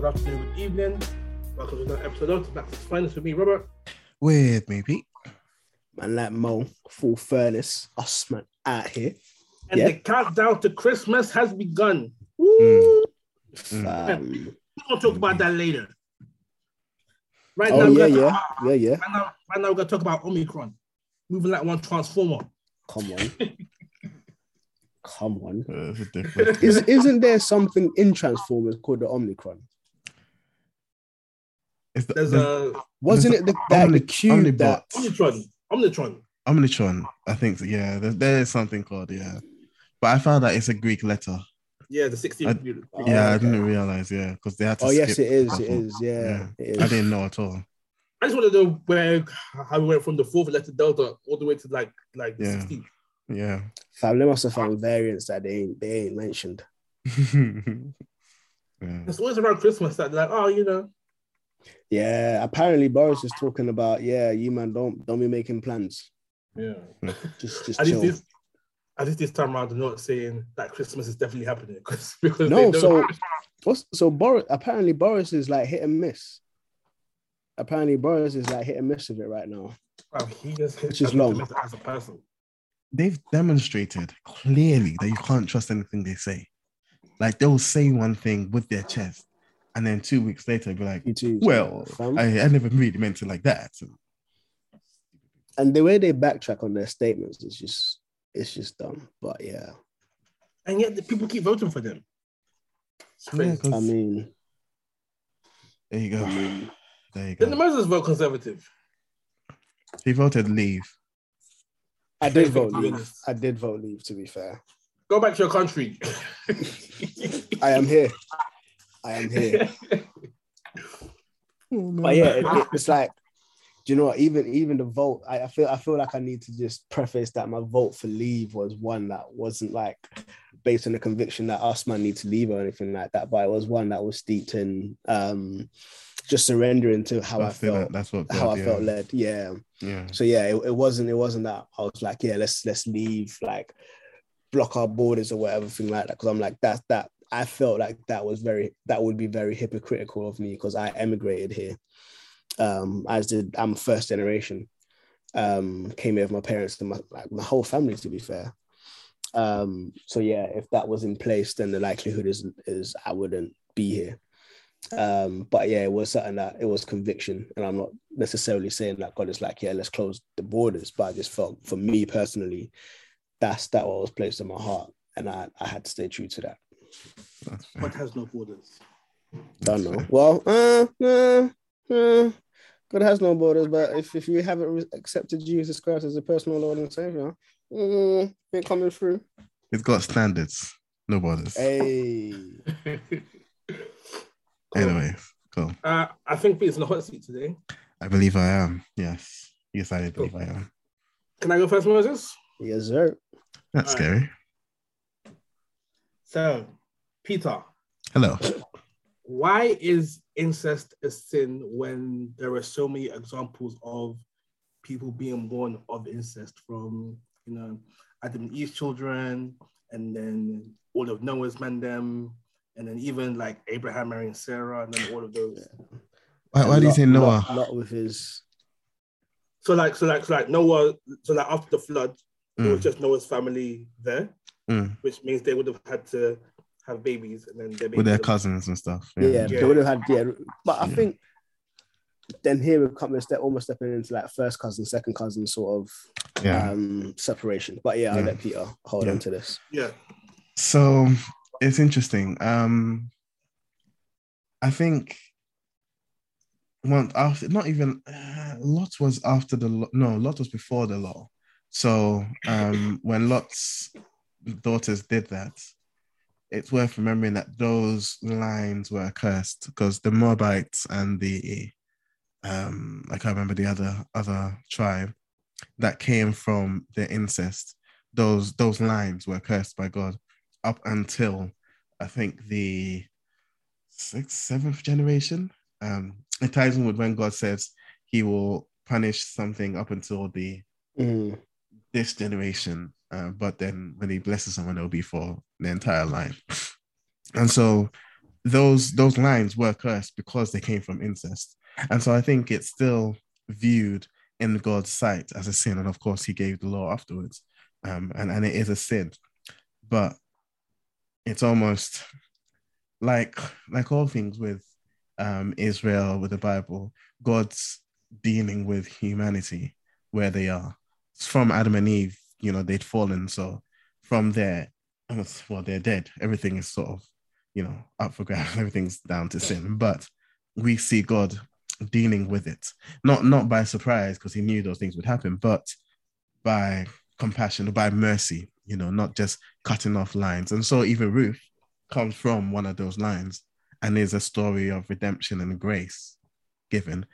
morning, good afternoon, good evening. Welcome to another episode of Black Furnace with me, Robert. With me, Pete. Man, like Mo, full furnace, us man out here. And Yeah. the countdown to Christmas has begun. Woo! Mm. Um, We'll talk about that later. Right oh now, yeah, we're gonna yeah, talk about- yeah, yeah. right now, right now, we're gonna talk about Omicron, moving like one transformer. Come on, come on. Uh, it's a different. Is isn't there something in Transformers called the Omnicron? It's the, There's the a Wasn't it the, that, Omni- the cube that? Omnitron, Omnitron. Omnitron. I think so, yeah. There, there is something called yeah, but I found that it's a Greek letter. Yeah, the 16th. I- Oh, yeah, I didn't realize. Yeah, because they had to. Oh yes, skip it is. It couple. is. Yeah, it I didn't know at all. I just want to know where how we went from the fourth letter delta all the way to like like the Yeah. 16th. Yeah. Fam, they must have found variants that they ain't they ain't mentioned. yeah. It's always around Christmas that they're like, oh, you know, Yeah, apparently Boris is talking about yeah, you man don't don't be making plans. yeah. Just just At chill. this, at least this time around, they're not saying that Christmas is definitely happening because because No, so what's so Boris apparently Boris is like hit and miss. Apparently Boris is like hit and miss with it right now. Wow, he just Which is long. as a person. They've demonstrated clearly that you can't trust anything they say. Like they'll say one thing with their chest, and then two weeks later be like, too. "Well, fam. I, I never really meant it like that." and the way they backtrack on their statements is just it's just dumb. But yeah, And yet the people keep voting for them. Yeah, I mean, there you go. I mean, There you go. Then the go. Muslims vote conservative. He voted leave. I did vote leave. I did vote leave. To be fair, Go back to your country. I am here. I am here. But yeah, it, it- it's like, do you know what? Even even the vote, I, I feel I feel like I need to just preface that my vote for leave was one that wasn't like based on the conviction that us man need to leave or anything like that. But it was one that was steeped in um just surrendering to how I I felt, like that's what how God, I yeah. felt led. Yeah. Yeah. So yeah, it, it wasn't it wasn't that I was like, yeah, let's let's leave, like block our borders or whatever thing like that. Because I'm like that that I felt like that was very that would be very hypocritical of me because I emigrated here. Um, as did I'm first generation. Um, came here with my parents and my like my whole family to be fair. Um, so yeah, if that was in place, then the likelihood is is I wouldn't be here. Um, but yeah, it was something that it was conviction, and I'm not necessarily saying that God is like, yeah, let's close the borders, but I just felt for me personally, that's that what was placed in my heart, and I, I had to stay true to that. That's fair. God has no borders. I Don't know. Well, uh, uh, uh, God has no borders, but if, if you haven't re- accepted Jesus Christ as a personal Lord and Savior, mm, ain't coming through. It's got standards, no borders. Hey, Anyway, cool. Uh, I think Pete's in the hot seat today. I believe I am. Yes. Yes, I believe I am. Can I go first, Moses? yes, sir. That's All right. scary. So, Peter, Hello. why is incest a sin when there are so many examples of people being born of incest from, you know, Adam and Eve's children, and then all of Noah's men them, and then even like Abraham marrying Sarah, and then all of those. Why, why do you say Noah? Lot, lot with his So like, so like, so like Noah, so like after the flood, it was Mm, just Noah's family there, mm. which means they would have had to have babies, and then their babies With their cousins and stuff. Yeah, Yeah. they would have had yeah, but I Yeah. think then here we're coming step almost stepping into like first cousin, second cousin sort of Yeah. um separation. But yeah, I'll let Peter hold Yeah. on to this. Yeah, So it's interesting. Um, I think one after not even uh, Lot was after the law. No, Lot was before the law. So um, when Lot's daughters did that, it's worth remembering that those lines were cursed because the Moabites and the um, I can't remember the other other tribe that came from the incest. Those those lines were cursed by God up until I think the sixth, seventh generation. Um, it ties in with when God says He will punish something up until the Mm, this generation, uh, but then when He blesses someone, it'll be for the entire line. And so those those lines were cursed because they came from incest. And so I think it's still viewed in God's sight as a sin. And of course, he gave the law afterwards. Um, and, and it is a sin. But it's almost like like all things with um, Israel, with the Bible, God's dealing with humanity where they are. It's from Adam and Eve, you know, they'd fallen. So from there, well, they're dead. Everything is sort of, you know, up for grabs. Everything's down to sin. But we see God dealing with it, not not by surprise because he knew those things would happen, but by compassion, by mercy. You know, not just cutting off lines. And so even Ruth comes from one of those lines and is a story of redemption and grace given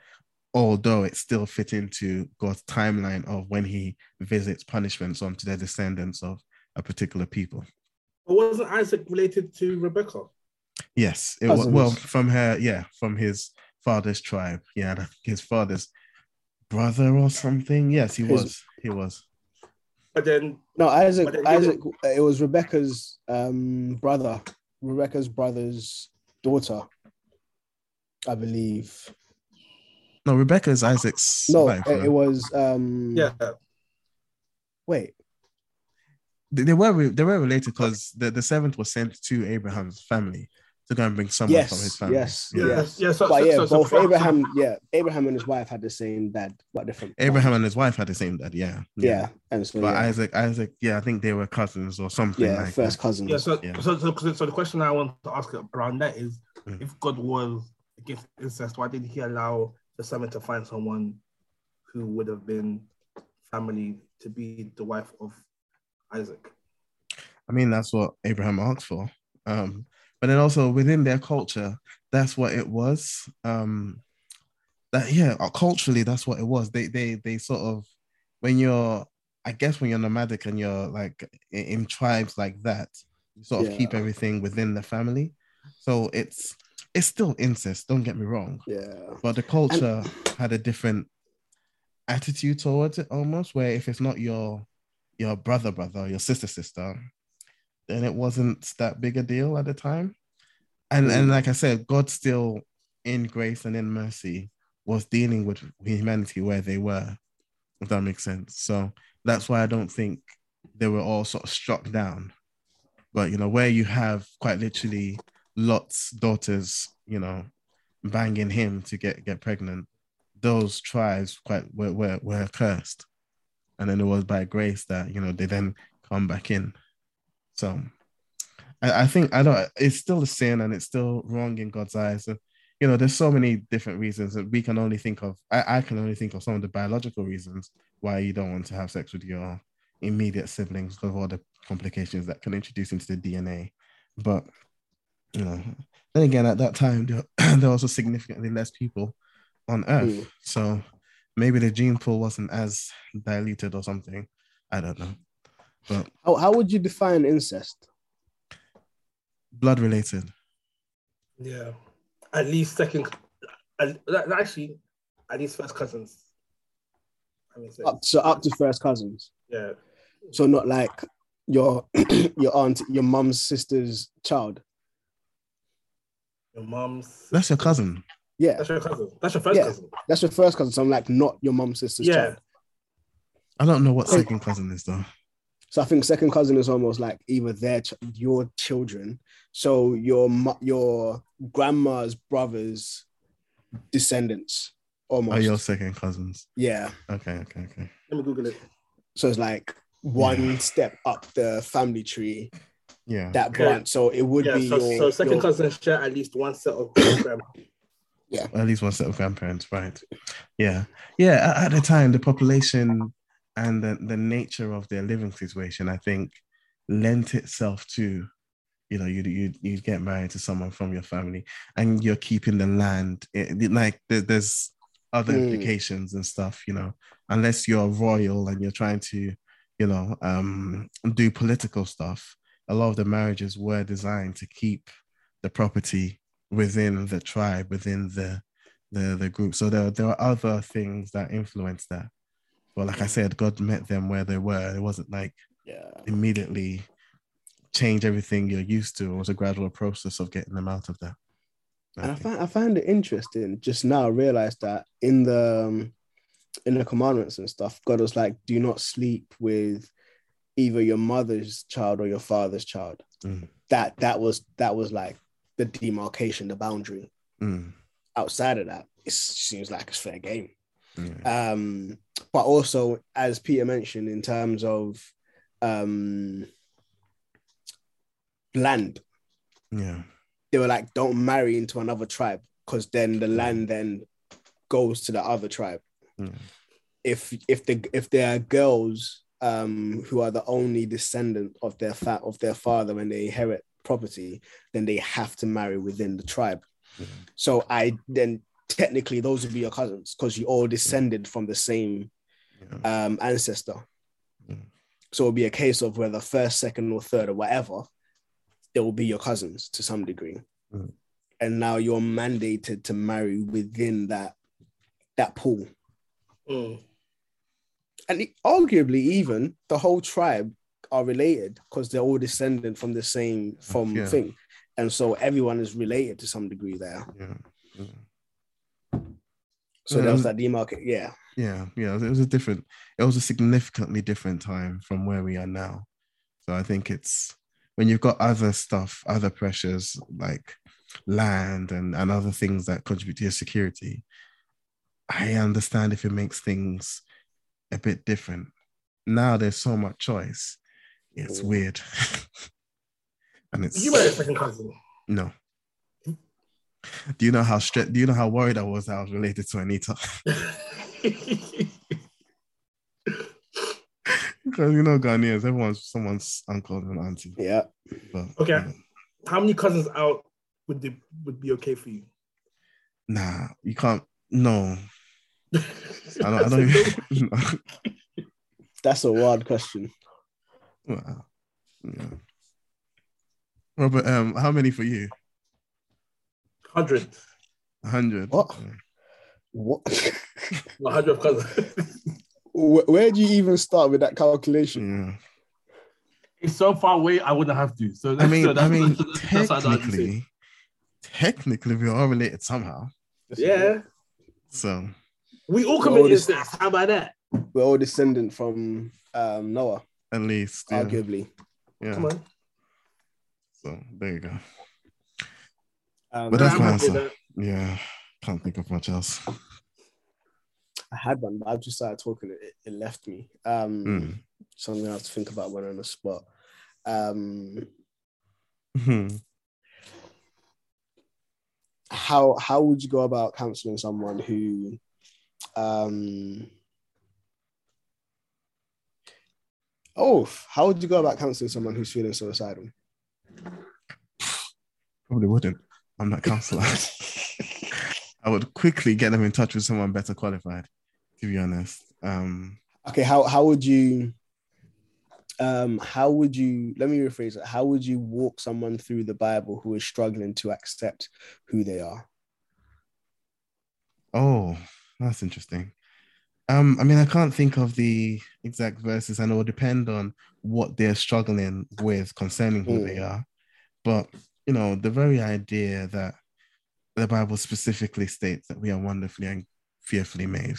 although it still fit into God's timeline of when he visits punishments onto the descendants of a particular people. But wasn't Isaac related to Rebecca? Yes, it was well from her, yeah, from his father's tribe. Yeah, his father's brother or something. Yes, he his, was. He was. But then no, Isaac. Then Isaac. It was Rebecca's um, brother. Rebecca's brother's daughter, I believe. No, Rebecca is Isaac's no, wife. It, it was um yeah. Wait. They, they were they were related because the, the seventh was sent to Abraham's family to go and bring someone yes, from his family. Yes, yeah. yes. Yeah, so, but so, yeah, so, both Abraham, yeah, Abraham and his wife had the same dad, but different. Abraham and his wife had the same dad, yeah. Yeah, yeah. and so, but yeah. Isaac, Isaac, yeah, I think they were cousins or something. Yeah, like first that. cousins. Yeah, so, yeah. So, so, so, the question I want to ask around that is, mm. if God was against incest, why did He allow the seven to find someone who would have been family to be the wife of Isaac? I mean, that's what Abraham asked for. Um, but then also within their culture, that's what it was. Um, that yeah, uh, culturally, that's what it was. They they they sort of when you're, I guess, when you're nomadic and you're like in, in tribes like that, you sort of yeah. keep everything within the family. So it's it's still incest. Don't get me wrong. Yeah, but the culture and... had a different attitude towards it, almost. Where if it's not your your brother, brother, your sister, sister, then it wasn't that big a deal at the time. And mm. and like I said, God still in grace and in mercy was dealing with humanity where they were, if that makes sense. So that's why I don't think they were all sort of struck down. But you know, where you have quite literally Lot's daughters, you know, banging him to get get pregnant, those tribes quite were, were, were cursed. And then it was by grace that, you know, they then come back in. So I, I think I don't. It's still a sin and it's still wrong in God's eyes. And you know, there's so many different reasons that we can only think of. I, I can only think of some of the biological reasons why you don't want to have sex with your immediate siblings because of all the complications that can introduce into the DNA. But you know, then again, at that time there, there were also significantly less people on Earth, mm. so maybe the gene pool wasn't as diluted or something. I don't know. But how, how would you define incest? Blood related. Yeah, at least second. Actually, at least first cousins. I mean, up, so up to first cousins. Yeah. So not like your your aunt, your mom's sister's child. Your mom's. That's your cousin. Yeah. That's your cousin. That's your first yeah. cousin. That's your first cousin. So I'm like, not your mom's sister's yeah. child. I don't know what second cousin is though. So I think second cousin is almost like either their ch- your children. So your your grandma's brothers descendants almost. Are your second cousins? Yeah. Okay. Okay. Okay. Let me Google it. So it's like one yeah. step up the family tree. Yeah. That branch. So it would yeah, be so, your, so second your... cousins share at least one set of grandparents. Yeah. At least one set of grandparents, right? Yeah. Yeah. At, at the time, the population and the, the nature of their living situation, I think, lent itself to, you know, you you you get married to someone from your family, and you're keeping the land. It, it, like there, there's other mm. implications and stuff, you know, unless you're royal and you're trying to, you know, um, do political stuff. A lot of the marriages were designed to keep the property within the tribe, within the the the group. So there there are other things that influence that. But like I said, God met them where they were. It wasn't like yeah. immediately change everything you're used to. It was a gradual process of getting them out of that. And I find I find it interesting. Just now, I realized that in the um, in the commandments and stuff, God was like, "Do not sleep with either your mother's child or your father's child." Mm. That that was that was like the demarcation, the boundary. Mm. Outside of that, it seems like it's fair game. Yeah. Um, but also, as Peter mentioned, in terms of um, land, yeah. they were like, don't marry into another tribe because then the land then goes to the other tribe. Yeah. If if the if there are girls um, who are the only descendant of their fat of their father when they inherit property, then they have to marry within the tribe. Yeah. So I then technically those would be your cousins because you all descended from the same Yeah. um, ancestor. Yeah. So it'll be a case of whether first, second, or third, or whatever, it will be your cousins to some degree. Mm. And now you're mandated to marry within that that pool. Mm. And arguably, even the whole tribe are related because they're all descended from the same from Yeah. thing. And so everyone is related to some degree there. Yeah. Yeah. So Yeah, there was um, that demarcate. Yeah. Yeah, yeah, it was a different, it was a significantly different time from where we are now. So I think it's when you've got other stuff, other pressures like land and, and other things that contribute to your security, I understand if it makes things a bit different. Now there's so much choice. It's Mm. weird. and it's You married a second cousin. no. Do you know how stressed? Do you know how worried I was that I was related to Anita? Because you know Ghanaians, everyone's someone's uncle and auntie. Yeah. But Okay. know, How many cousins out would they, would be okay for you? nah, you can't. No, I don't. I I don't said even, That's a wild question. Wow. Yeah. Robert, um, how many for you? Hundred. Hundred. What? Yeah. What? A hundred cousins. Wh- Where do you even start with that calculation? Yeah. it's so far away. I wouldn't have to. So I mean, so I mean, that's how I'd answer it. technically, technically, we are related somehow. yeah, So we all Well, commit this- incest. How about that? We're all descendant from um, Noah, at least, yeah. arguably. yeah. Come on. So there you go. Um, But that's my answer. that- Yeah, can't think of much else. I had one, but I just started talking. It, it left me. Um, Mm. So I'm gonna have to think about one on the spot. Um, Mhm. how how would you go about counseling someone who, um, oh, how would you go about counseling someone who's feeling suicidal? Probably wouldn't. I'm not a counselor. I would quickly get them in touch with someone better qualified, to be honest. Um, Okay, how how would you um how would you let me rephrase it how would you walk someone through the bible who is struggling to accept who they are oh, that's interesting. Um, I mean, I can't think of the exact verses, and it will depend on what they're struggling with concerning who they Mm. are. But you know, the very idea that the Bible specifically states that we are wonderfully and fearfully made.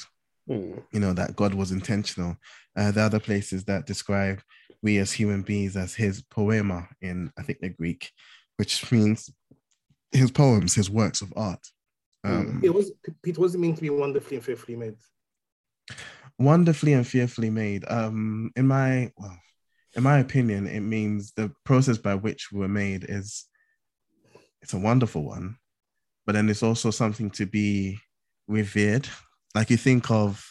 Hmm. you know that god was intentional uh, the other places that describe we as human beings as his poema in i think the greek which means his poems his works of art um, It was Peter. What does it mean to be wonderfully and fearfully made? wonderfully and fearfully made um in my well in my opinion it means the process by which we were made is it's a wonderful one but then it's also something to be revered like you think of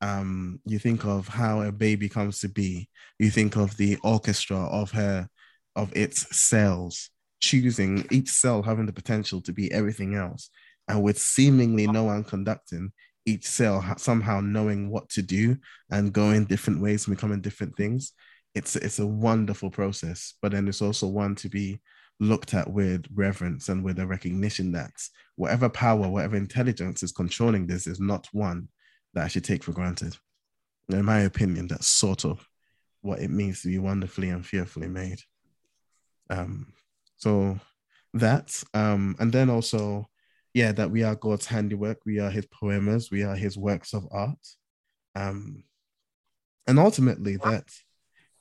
um you think of how a baby comes to be you think of the orchestra of her of its cells choosing each cell having the potential to be everything else and with seemingly no one conducting each cell somehow knowing what to do and going different ways and becoming different things it's it's a wonderful process. But then it's also one to be looked at with reverence and with a recognition that whatever power whatever intelligence is controlling this is not one that i should take for granted. In my opinion that's sort of what it means to be wonderfully and fearfully made. Um so that um and then also yeah, that we are God's handiwork, we are his poemas, we are his works of art. Um, and ultimately that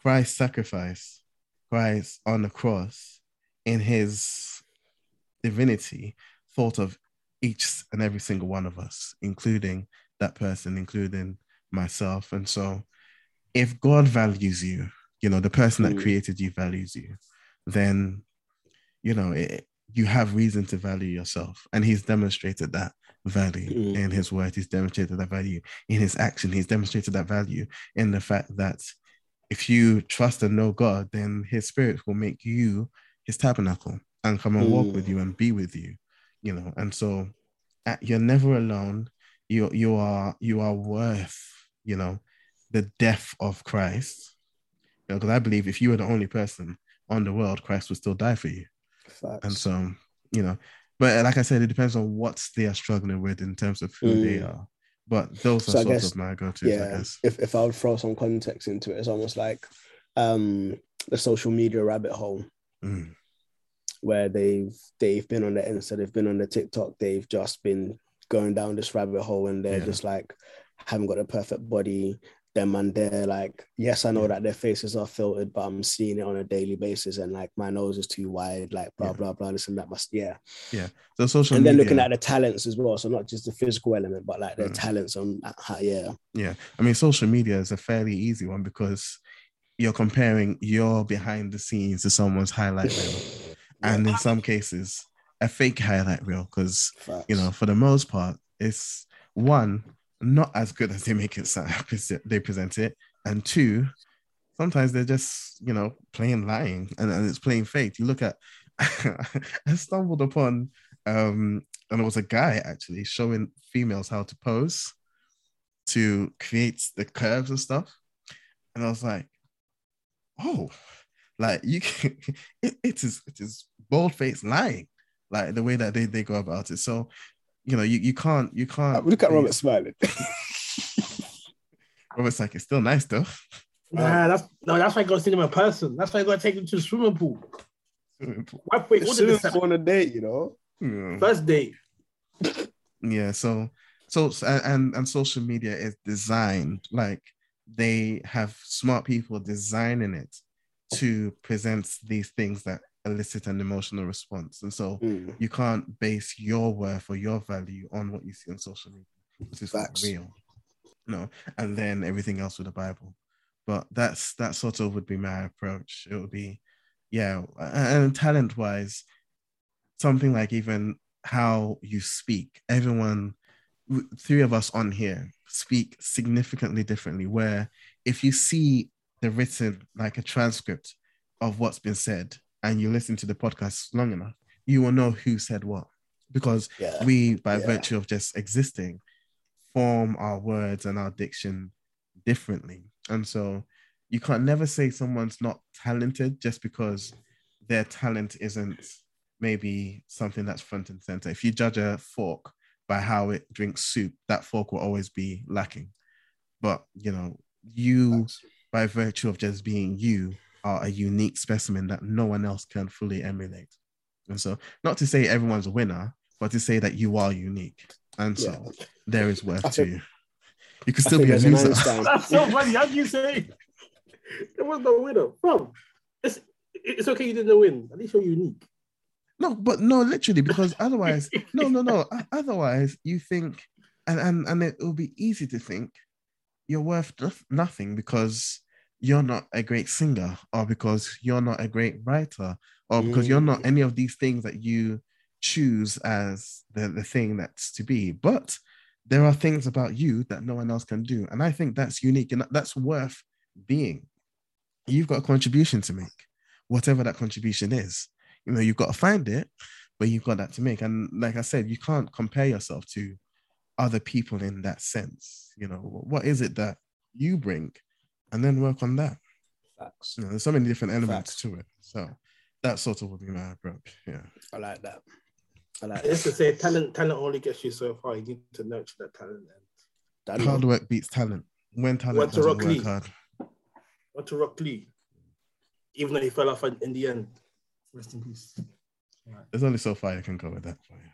Christ's sacrifice, Christ on the cross, in his divinity, thought of each and every single one of us, including that person, including myself. And so if God values you, you know, the person that Mm. created you values you, then, you know, it, you have reason to value yourself. And he's demonstrated that value Mm. in his word. He's demonstrated that value in his action. He's demonstrated that value in the fact that if you trust and know God, then his spirit will make you his tabernacle and come and walk Mm. with you and be with you, you know. And so uh, you're never alone. You you are you are worth, you know, the death of Christ. You know, because I believe if you were the only person on the world, Christ would still die for you. Facts. And so, you know, but like I said, it depends on what they are struggling with in terms of who they Mm. are. But those are I sort guess- of my go-tos, I yeah, guess. if, if I would throw some context into it, it's almost like um the social media rabbit hole Mm, where they've they've been on the Insta, they've been on the TikTok, they've just been going down this rabbit hole and they're Yeah. just like haven't got a perfect body. Them and they're like, yes, I know Yeah. that their faces are filtered, but I'm seeing it on a daily basis, and like my nose is too wide, like blah Yeah. blah blah. This and that must yeah. Yeah. So social and then media, looking at the talents as well, so not just the physical element, but like their Mm. talents on how yeah. yeah, I mean, social media is a fairly easy one because you're comparing your behind the scenes to someone's highlight reel, and in some cases, a fake highlight reel because you know, for the most part, it's one not as good as they make it sound. They present it, and two, sometimes they're just you know plain lying, and, and it's plain fake. You look at, I stumbled upon, um, and it was a guy actually showing females how to pose to create the curves and stuff, and I was like, oh, like you can, it, it is it is bold faced lying like the way that they, they go about it. So, you know, you, you can't you can't Look at Robert smiling. Robert's like, it's still nice though. Nah, that's no, that's why I gotta see them in person. That's why I gotta take them to the swimming pool. Why wait, what did Swimming the pool on a date, you know. Yeah. first date? yeah so so and and social media is designed like they have smart people designing it to present these things that elicit an emotional response and so Mm. you can't base your worth or your value on what you see on social media which is Facts. real no and then everything else with the bible but that's that sort of would be my approach it would be yeah and talent wise something like even how you speak everyone three of us on here speak significantly differently where if you see the written like a transcript of what's been said and you listen to the podcast long enough you will know who said what because Yeah. we by Yeah. virtue of just existing form our words and our diction differently and so you can't never say someone's not talented just because their talent isn't maybe something that's front and center if you judge a fork by how it drinks soup that fork will always be lacking but you know you Facts. by virtue of just being you are a unique specimen that no one else can fully emulate and so not to say everyone's a winner but to say that you are unique and so Yeah. there is worth I to think- you you can still be a loser That's so funny. How do you say there was no winner? Bro, it's it's okay you didn't win. At least you're unique. No, but no, literally, because otherwise, no, no, no. Otherwise, you think, and and and it will be easy to think you're worth nothing because you're not a great singer, or because you're not a great writer, or because you're not Mm. any of these things that you choose as the the thing that's to be. But there are things about you that no one else can do, and I think that's unique, and that's worth being. You've got a contribution to make, whatever that contribution is you know you've got to find it but you've got that to make and like i said you can't compare yourself to other people in that sense you know what is it that you bring and then work on that Facts. you know there's so many different elements Facts. to it so that sort of would be my approach yeah I like that. I like It's that. to say talent talent only gets you so far. You need to nurture that talent. And That hard work beats talent when talent What to doesn't Rock work Lee? hard what to Rock Lee, even though he fell off in the end. Rest in peace. there's only so far you can go with that for you.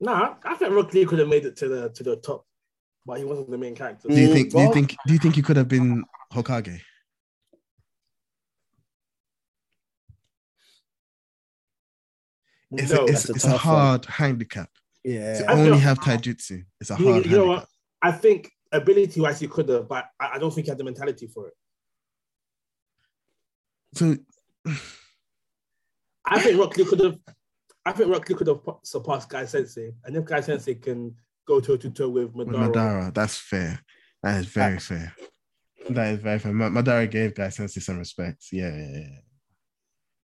Nah, I think Rock Lee could have made it to the to the top, but he wasn't the main character. Do you think? Do you think? Do you think he could have been Hokage? It's no, a, it's, a it's a tough one. hard handicap. To Yeah. I only have taijutsu. It's a you, hard you know handicap. what? I think ability wise he could have, but I, I don't think he had the mentality for it. So I think Rock Lee could have. I think Rock Lee could have surpassed Guy Sensei, and if Guy Sensei can go toe to toe with with Madara, Madara, that's fair. That is very fair. That is very fair. Madara gave Guy Sensei some respect. Yeah, yeah, yeah.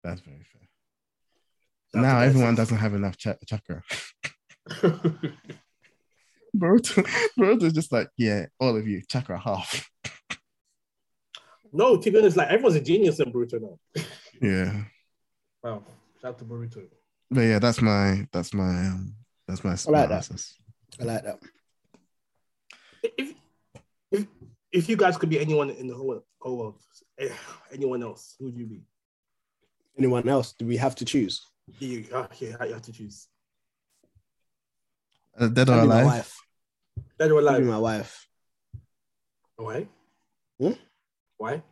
That's very fair. That's now everyone best. doesn't have enough cha- chakra. Boruto, Boruto's just like, yeah, all of you, chakra half. no, to be honest, like everyone's a genius in Boruto now. Yeah. Wow, shout out to Boruto. But yeah, that's my that's my um that's my I like that. analysis. I like that. If if if you guys could be anyone in the whole whole world, eh, anyone else, who would you be? Anyone else? Do we have to choose? You, ah, yeah, you have to choose. Uh, dead or That'd my alive? wife. Dead or That'd be alive? my wife. Why? Hmm? Why?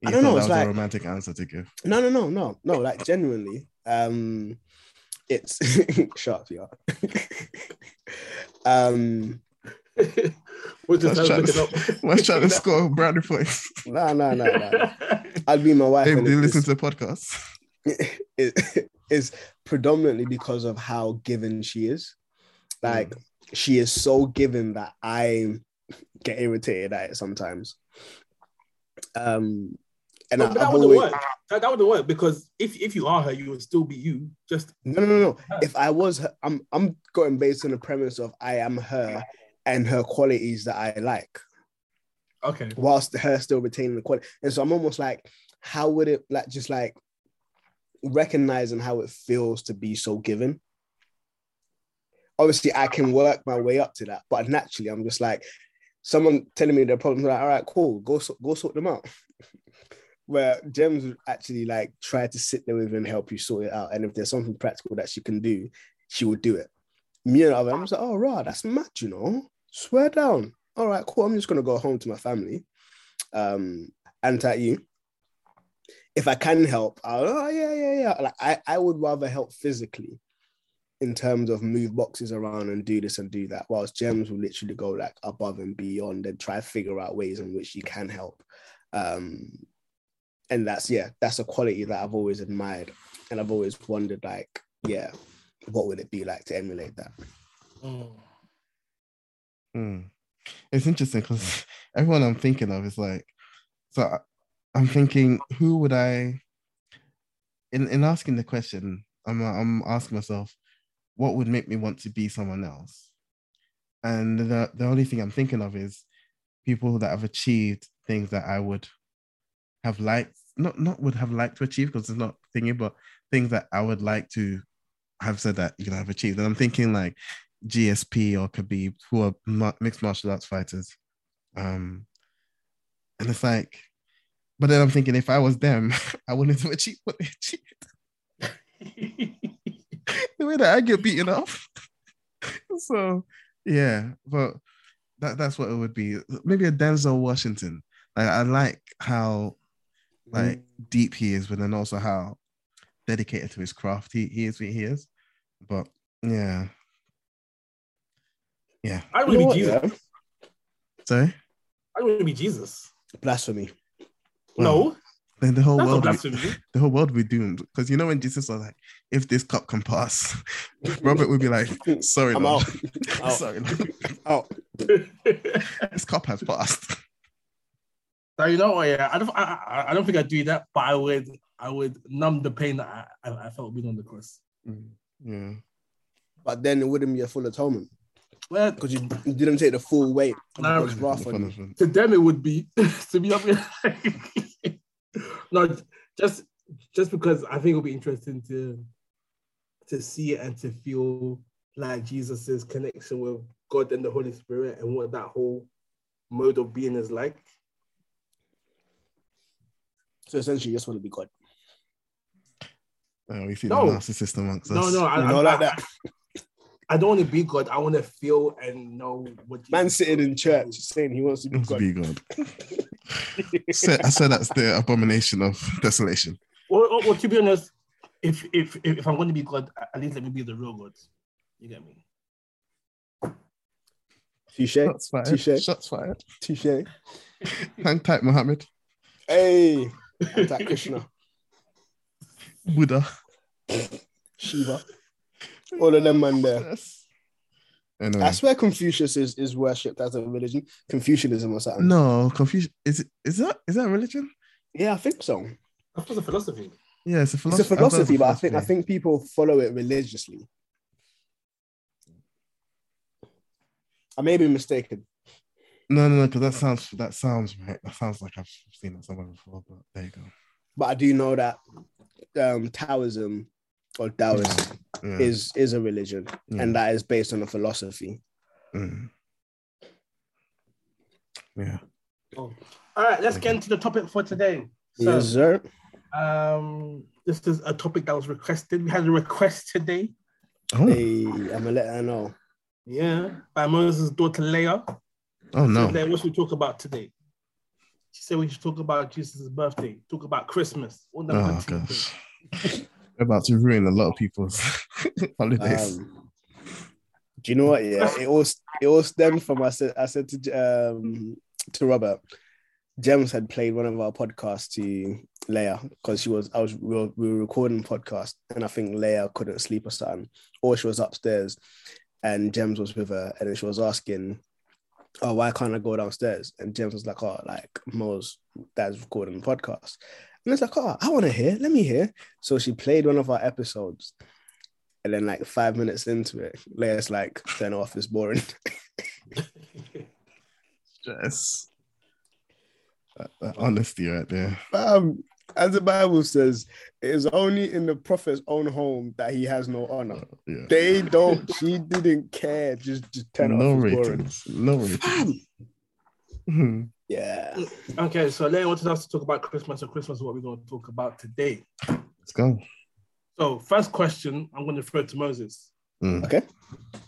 You I don't know, That it's was a like- romantic answer to give. No, no, no, no, no. Like genuinely, um, it's shut up, yeah. um, We're just Let's try to- up. Let's try to score brownie points. no, no, no, no. I'd be my wife. Hey, and do you listen to the podcast? it is predominantly because of how given she is. Like she is so given that I get irritated at it sometimes. Um, and No, I, that wouldn't work. That, that wouldn't work because if, if you are her, you would still be you. Just no, no, no. If I was, her, I'm, I'm going based on the premise of I am her and her qualities that I like, okay. whilst her still retaining the quality. And so I'm almost like, how would it like just like recognizing how it feels to be so given? Obviously, I can work my way up to that, but naturally, I'm just like someone telling me their problems. Like, all right, cool, go go sort them out. Where Gems would actually like try to sit there with and help you sort it out. And if there's something practical that she can do, she would do it. Me and other, I'm just like, oh, right, that's mad, you know. Swear down. All right, cool. I'm just gonna go home to my family. Um, and at you. If I can help, I'll, oh yeah, yeah, yeah. Like I, I would rather help physically in terms of move boxes around and do this and do that. Whilst Gems will literally go like above and beyond and try to figure out ways in which you can help. Um, and that's yeah, that's a quality that I've always admired, and I've always wondered like, yeah, what would it be like to emulate that? Mm. It's interesting because everyone I'm thinking of is like, so I'm thinking, who would I? In in asking the question, I'm I'm asking myself, what would make me want to be someone else? And the the only thing I'm thinking of is people that have achieved things that I would have liked, not not would have liked to achieve because it's not thingy, but things that I would like to have said that you know I've achieved. And I'm thinking like GSP or Khabib, who are mixed martial arts fighters. Um, and it's like, but then I'm thinking if I was them, I wouldn't have achieved what they achieved. the way that I get beaten up. so yeah, but that, that's what it would be. Maybe a Denzel Washington. Like I like how Mm-hmm. like deep he is, but then also how dedicated to his craft he, he is. He is. But yeah, yeah. I You would be Jesus. yeah? Sorry. I would be Jesus. Blasphemy. No, Then the whole that's world, blasphemy. the whole world would be doomed. Because you know when Jesus was like, "If this cup can pass," Robert would be like, "Sorry, I'm Lord. out. Out. Sorry, Lord. Out. this cup has passed." So you know, oh, yeah, I don't, I, I, I don't think I'd do that, but I would, I would numb the pain that I, I, I felt being on the cross. Mm. Yeah. But then it wouldn't be a full atonement Well, because you, you didn't take the full weight of No. God's wrath on to them it would be to be honest. no, just just because I think it'll be interesting to to see it and to feel like Jesus's connection with God and the Holy Spirit and what that whole mode of being is like. So essentially, you just want to be God. Oh, we see No. the narcissist amongst No, us. no, I, No, I, like that. I don't want to be God. I want to feel and know what. Man sitting in church saying he wants to be To God. be God. Said- I said that's the abomination of desolation. Well, well, well, to be honest, if if if, if I'm going to be God, at least let me be the real God. You get me? Touche. Shots fired. Touche. Shots fired. Touche. Hang tight, Mohammed. Hey. Anti Krishna. Buddha. Shiva. All of them man there. Yes. Anyway. I swear Confucius is, is worshipped as a religion. Confucianism or something. No, Confucius Is it? Is that? Is that a religion? Yeah, I think so. That's just a philosophy. Yeah, it's a It's philosophy. a philosophy, but I think I think people follow it religiously. I may be mistaken. No, no, no, because that sounds that sounds right. That sounds like I've seen it somewhere before. But there you go. But I do know that um, Taoism or Taoism Yeah. is is a religion, yeah. and that is based on a philosophy. Mm. Yeah. All right, let's get into the topic for today. So, yes, sir. um, this is a topic that was requested. We had a request today, Oh, Hey, I'm gonna let her know. yeah, by Moses' daughter Leah. Oh no. So, Leah, what should we talk about today? She said we should talk about Jesus' birthday, talk about Christmas, Oh good gosh. We're about to ruin a lot of people's holidays. Um, do you know what? Yeah, it all it all stemmed from I said I said to um to Robert, Gems had played one of our podcasts to Leia because she was I was we were, we were recording podcast and I think Leia couldn't sleep or something, or she was upstairs, and Gems was with her and she was asking, "Oh, why can't I go downstairs?" And Gems was like, "Oh, like Mo's dad's recording a podcast." And it's like, oh, I want to hear. Let me hear. So she played one of our episodes, and then like five minutes into it, Leia's like, turn off, it's boring. Yes. That, that honesty right there. um, as the Bible says, it is only in the prophet's own home that he has no honor. Yeah. They don't, she didn't care. Just, just turn no off, it's boring. ratings. No ratings. Fam. Yeah. Okay, so Leah wanted us to talk about Christmas, so Christmas is what we're going to talk about today. Let's go. So, first question, I'm going to throw to Moses Mm. Okay.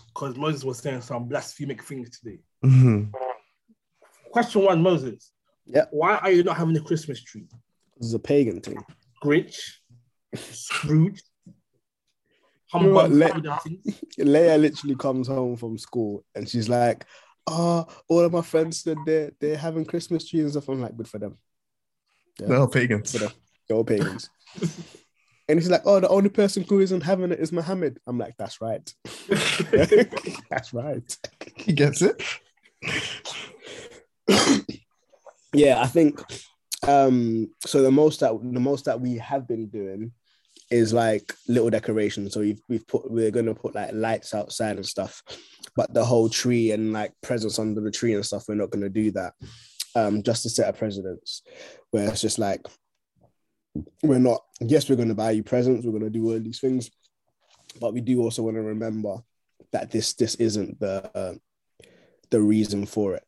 because Moses was saying some blasphemic things today. Mhm. Question one, Moses. Yeah. Why are you not having a Christmas tree? This is a pagan thing. Grinch, Scrooge, You know what, humbug, let- all them things. Leia literally comes home from school and she's like, oh, all of my friends said they're, they're having Christmas trees and stuff. I'm like, good for them. Yeah. They're all pagans. for them. They're all pagans. and he's like, oh, the only person who isn't having it is Muhammad. I'm like, that's right. that's right. He gets it. yeah, I think um so the most that the most that we have been doing is like little decorations. So we've we've put we're gonna put like lights outside and stuff, but the whole tree and like presents under the tree and stuff, we're not gonna do that. Um, just to set a precedence where it's just like we're not yes, we're gonna buy you presents, we're gonna do all these things, but we do also want to remember that this this isn't the uh, the reason for it.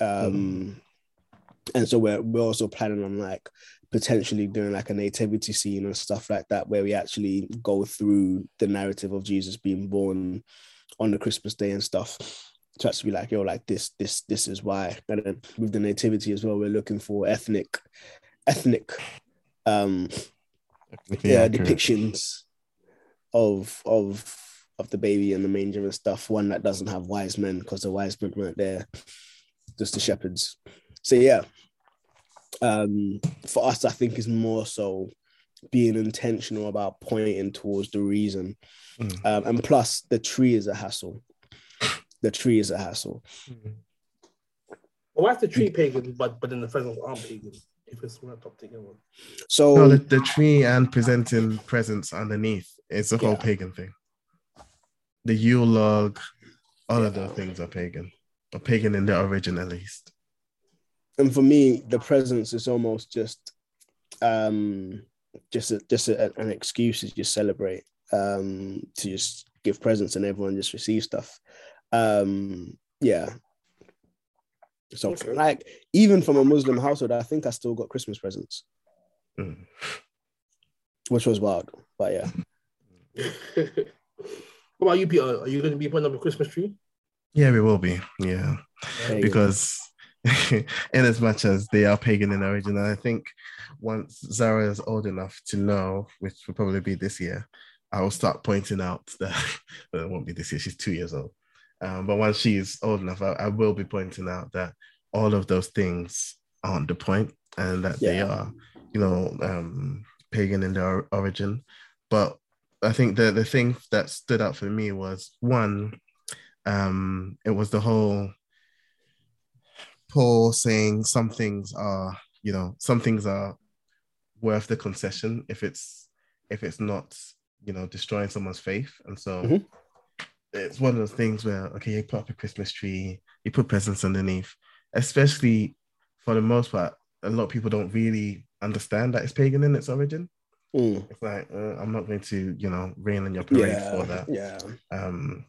Um and so we're we're also planning on like potentially doing like a nativity scene and stuff like that where we actually go through the narrative of Jesus being born on the Christmas day and stuff. To actually be like yo like this this this is why. And then with the nativity as well we're looking for ethnic ethnic um yeah accurate. depictions of of of the baby and the manger and stuff. One that doesn't have wise men because the wise men weren't there just the shepherds so yeah um for us i think is more so being intentional about pointing towards the reason Mm. um, and plus the tree is a hassle the tree is a hassle Why is the tree pagan, but but then the presents aren't pagan? If it's not top together. so No, the, the tree and presenting presents underneath is a whole Yeah. pagan thing. The Yule log, all of those things are pagan. Or pagan in their origin, at least. And for me the presence is almost just um just a, just a, an excuse to just celebrate um to just give presents and everyone just receive stuff um yeah so Okay. like even from a muslim household i think i still got christmas presents Mm. which was wild but yeah What about you, Peter? Are you going to be putting up a Christmas tree? Yeah, we will be. Yeah, There go. because in as much as they are pagan in origin, and I think once Zara is old enough to know, which will probably be this year, I will start pointing out that well, it won't be this year. She's two years old, um, but once she's old enough, I, I will be pointing out that all of those things aren't the point, and that they are, you know, um, pagan in their origin. But I think the the thing that stood out for me was one um it was the whole paul saying some things are you know some things are worth the concession if it's if it's not you know destroying someone's faith. And so Mhm. it's one of those things where okay you put up a christmas tree you put presents underneath. Especially for the most part a lot of people don't really understand that it's pagan in its origin. Mm. it's like uh, i'm not going to you know rain on your parade for that. yeah, um,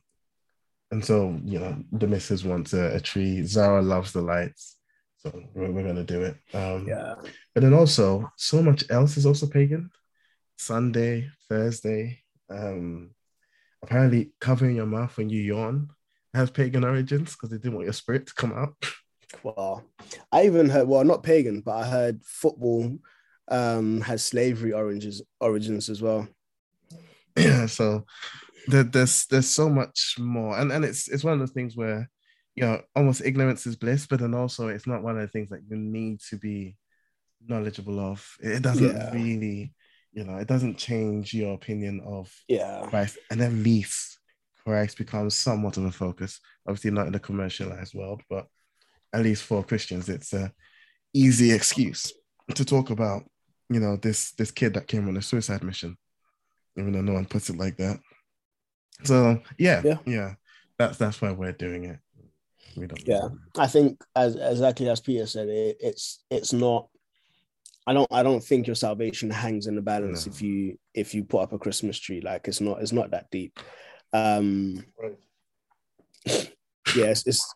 and so, you know, the missus wants a, a tree. Zara loves the lights. So we're, we're going to do it. Um, yeah. But then also, so much else is also pagan. Sunday, Thursday. Um, apparently, covering your mouth when you yawn has pagan origins because they didn't want your spirit to come out. Well, I even heard, well, not pagan, but I heard football um, has slavery origins origins as well. yeah so there, there's there's so much more. And and it's it's one of those things where you know almost ignorance is bliss but then also it's not one of the things that you need to be knowledgeable of. It doesn't Yeah. really you know it doesn't change your opinion of Yeah, christ. And at least christ becomes somewhat of a focus. Obviously not in the commercialized world but at least for christians it's a easy excuse to talk about you know this this kid that came on a suicide mission even though no one puts it like that so yeah Yeah. yeah, that's that's why we're doing it we don't Yeah. I think as exactly as Peter said, it, it's it's not. I don't I don't think your salvation hangs in the balance No. if you if you put up a Christmas tree. Like it's not it's not that deep. Um, Right. yeah, it's, it's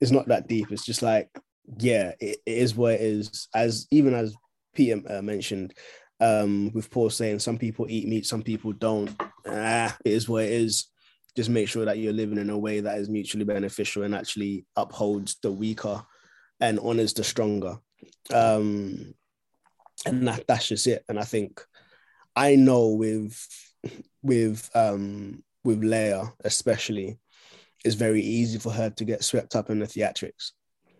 it's not that deep. It's just like yeah, it, it is what it is. As even as Peter uh, mentioned, um, with Paul saying some people eat meat, some people don't. Ah, it is what it is. Just make sure that you're living in a way that is mutually beneficial and actually upholds the weaker and honors the stronger. Um, and that, that's just it. And I think I know with with um with Leia especially, it's very easy for her to get swept up in the theatrics.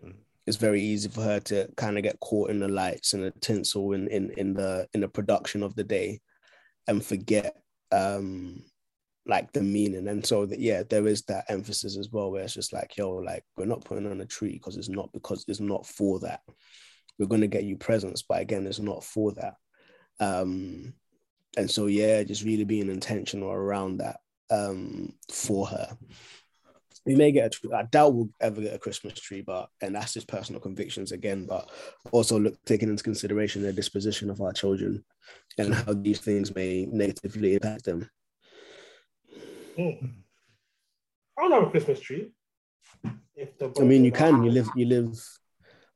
Mhm. It's very easy for her to kind of get caught in the lights and the tinsel in in in the in the production of the day, and forget um like the meaning. And so that yeah, there is that emphasis as well where it's just like yo, like we're not putting on a tree because it's not because it's not for that. We're gonna get you presents, but again, it's not for that. Um, and so yeah, just really being intentional around that um for her. We may get a tree. I doubt we'll ever get a Christmas tree, but and that's just personal convictions again. But also look taking into consideration the disposition of our children and how these things may negatively impact them. Hmm. I don't have a Christmas tree. If the I mean, you can. You live. You live.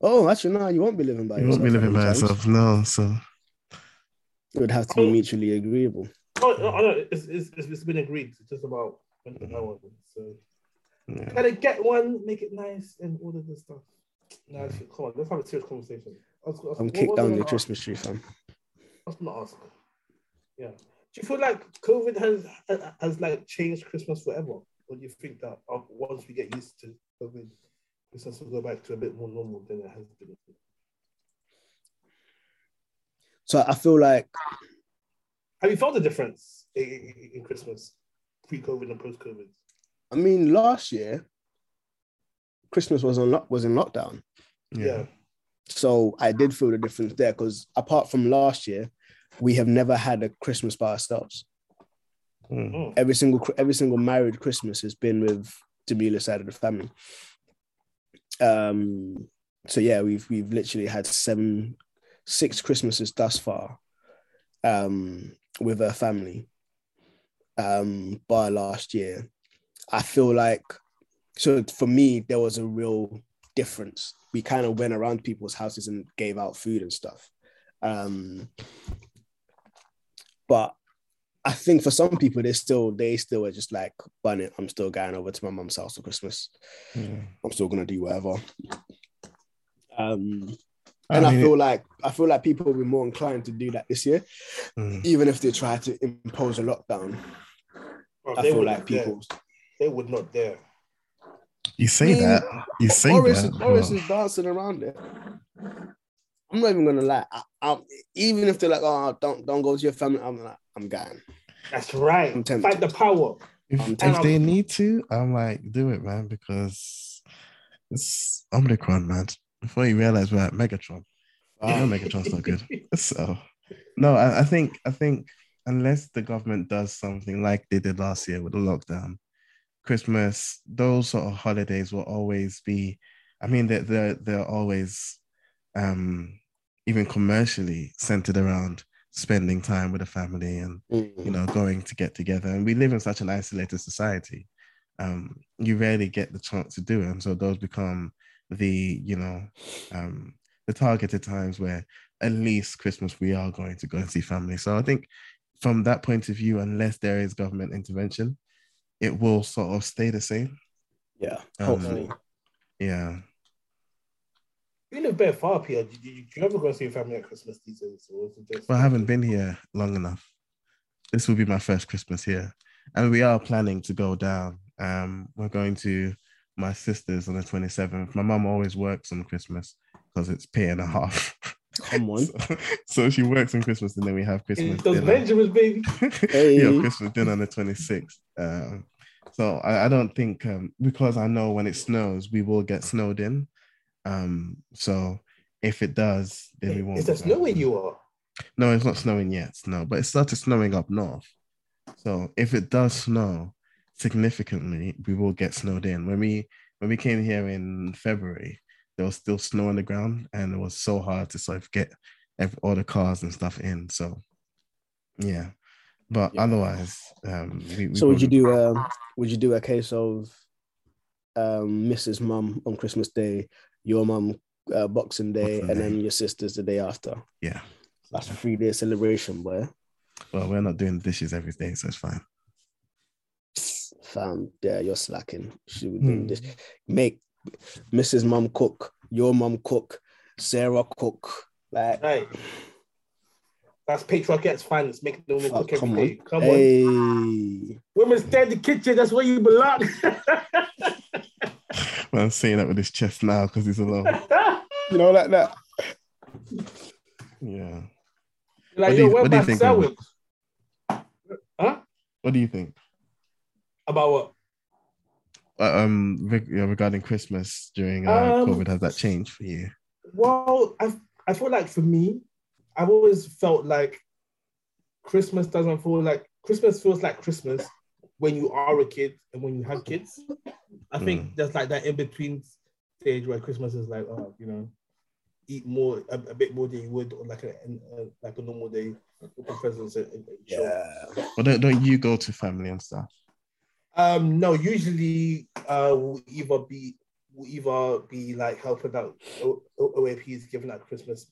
Oh, actually, no. You won't be living by you yourself. won't be living by yourself no so It would have to be mutually agreeable. Oh, no, no, it's, it's, it's it's been agreed. It's just about when I want. So yeah. gotta get one, make it nice, and all of this stuff. No, shit, come on, let's have a serious conversation. I I was, I'm kicked down the ask? Christmas tree, fam. I was gonna ask. Yeah. Do you feel like COVID has has like changed Christmas forever, or do you think that uh, once we get used to COVID, Christmas will go back to a bit more normal than it has been? So I feel like Have you felt the difference in, in, in Christmas, pre-COVID and post-COVID? I mean, last year Christmas was on lock was in lockdown, yeah so I did feel the difference there. Because apart from last year, we have never had a Christmas by ourselves. Mm. Mm. Every single every single married Christmas has been with Jamila's side of the family. Um. So yeah, we've we've literally had seven, six Christmases thus far, um, with her family. Um, by last year, I feel like so for me there was a real difference. We kind of went around people's houses and gave out food and stuff. Um, but I think for some people, they still they still are just like, "Bunny, I'm still going over to my mum's house for Christmas. Yeah. I'm still gonna do whatever." Um, and I, mean, feel like I feel like people will be more inclined to do that this year, mm, even if they try to impose a lockdown. Bro, I feel like people. dare. People. They would not dare. you say mean, that. You say Boris, that. Boris but- is dancing around it. I'm not even gonna lie. I, I, even if they're like, "Oh, don't don't go to your family," I'm like, I'm going. That's right. I'm tempted. Fight the power. If, if they need to, I'm like, do it, man, because it's Omicron, man. Before you realize we're at Megatron. You ah, know Megatron's not good. So uh, no, I, I think I think unless the government does something like they did last year with the lockdown, Christmas, those sort of holidays will always be. I mean, they're they're, they're always, um, even commercially centered around spending time with the family and you know going to get together. And we live in such an isolated society. Um you rarely get the chance to do it. And so those become the you know um the targeted times where at least christmas we are going to go and see family. So i think from that point of view unless there is government intervention it will sort of stay the same Yeah, Um, hopefully. yeah You live very far up here. Do you, do you ever go see your family at Christmas these days? Or is it just Well, I haven't been here long enough. This will be my first Christmas here. And we are planning to go down. Um, we're going to my sister's on the 27th. My mum always works on Christmas because it's pay and a half. Come on. So, so she works on Christmas and then we have Christmas Those dinner. Benjamins, baby. Hey. yeah, Christmas dinner on the 26th. Um, so I, I don't think um, because I know when it snows, we will get snowed in. Um, so if it does, then we won't. Is there snow where you are? No, it's not snowing yet. No, but it started snowing up north. So if it does snow significantly, we will get snowed in. When we when we came here in February, there was still snow on the ground, and it was so hard to sort of get all the cars and stuff in. So yeah, but Yeah. otherwise, um, we, we So would you do um would you do a case of um Mrs. Mum on Christmas Day, your mum uh, Boxing Day, Boxing and Day. then your sister's the day after? Yeah. That's a three day celebration, boy. Well, we're not doing dishes every day, so it's fine. Fam, yeah, you're slacking. She would Hmm. this. Make Mrs. Mum cook, your mum cook, Sarah cook. Like, Right. That's patriarchat's finest. Make the woman fuck, cook every come day. on. Come on. Women stay in the kitchen. That's where you belong. Well, I'm saying that with his chest now because he's alone. You know, like that. Yeah. like, What do you- where what do you think, sandwich? Huh? What do you think? About what? Uh, um reg- yeah, regarding Christmas during uh, Um, COVID, has that changed for you? Well, I I feel like for me, I've always felt like Christmas doesn't feel like Christmas feels like Christmas when you are a kid and when you have kids. I think Mm. there's like that in between stage where Christmas is like, oh, you know, eat more a, a bit more than you would on like a, a like a normal day. Presents and, and. Yeah. Well, don't, don't you go to family and stuff? Um, no, usually uh we'll either be we'll either be like helping out OAPs giving out Christmas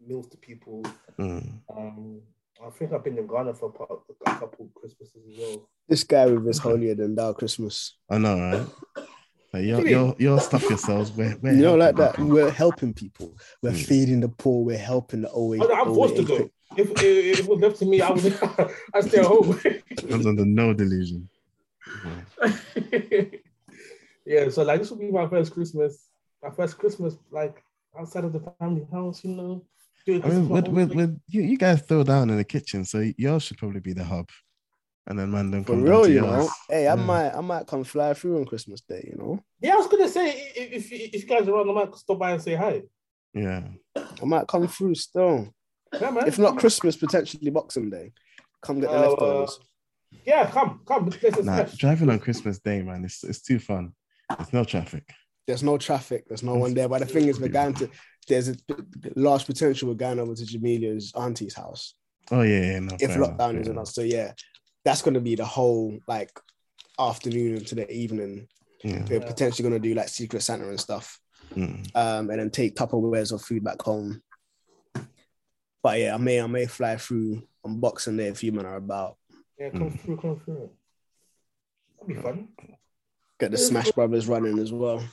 meals to people. Mm. Um, I think I've been in Ghana for a, part, a couple Christmases as well. This guy with his holier than thou Christmas. I know, right? Like, you're, you you're, you're stuff yourselves. We're, we're You know, like helping that. people. We're helping people. We're Mm. feeding the poor. We're helping the always. Oh, I'm forced to go. If, if, if it was left to me, I would I stay at home. I'm under no delusion. Yeah. yeah, so like this will be my first Christmas. My first Christmas, like outside of the family house, you know. Doing I mean, with, with, with you, you guys throw down in the kitchen, so yours should probably be the hub. And then man, them For come real, to you know. Hey, I Yeah. might, I might come fly through on Christmas Day. You know, Yeah, I was gonna say if, if, if you guys are around, I might stop by and say hi. Yeah. I might come through still. Yeah, man. If not Christmas, potentially Boxing Day. Come get the Uh, leftovers. Yeah, come, come. This is Nah, driving on Christmas Day, man, it's, it's too fun. There's no traffic. There's no traffic. There's no one there. But the thing is, we're going to. There's a large potential. We're going over to Jamelia's auntie's house Oh, yeah, yeah. No, if fair enough, lockdown is enough. enough. So yeah, that's going to be the whole like afternoon into the evening. Yeah. We're potentially going to do like Secret Santa and stuff. Mm. um, and then take Tupperwares of food back home. But yeah, I may I may fly through on Boxing Day if you men are about. Yeah, come through, come through. That'd be fun. Get the Smash Brothers running as well.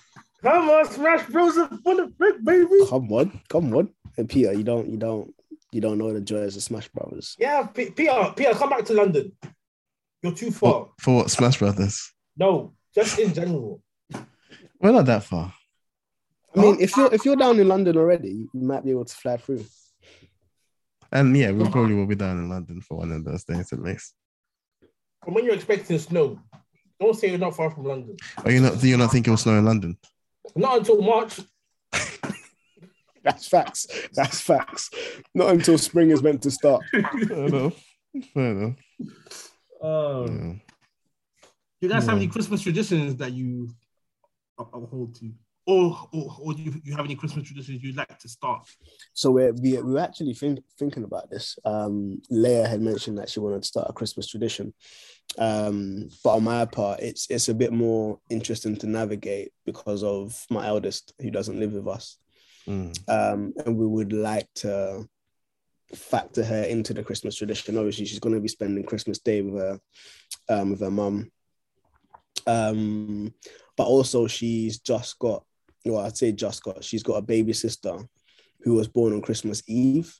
Come on, Smash Bros. for the brick, baby. Come on, come on. And Peter, you don't, you don't, you don't know the joys of Smash Brothers. Yeah, P- Peter, Peter, come back to London. You're too far. For, for what? Smash Brothers. No, just in general. We're not that far. I mean, if you're if you're down in London already, you might be able to fly through. And yeah, we probably will be down in London for one of those days at least. From when you're expecting snow, don't say you're not far from London. Are you not? Do you not think it will snow in London? Not until March. That's facts. That's facts. Not until spring is meant to start. Fair enough. Fair enough. Um, Yeah. Do you guys have any Christmas traditions that you up- uphold to? Or, or, or do you, you have any Christmas traditions you'd like to start? So we're, we we were actually think, thinking about this. Um, Leia had mentioned that she wanted to start a Christmas tradition, um, but on my part, it's it's a bit more interesting to navigate because of my eldest who doesn't live with us, Mm. um, and we would like to factor her into the Christmas tradition. Obviously, she's going to be spending Christmas Day with her um, with her mum, um, but also she's just got well, I'd say just got she's got a baby sister who was born on Christmas Eve.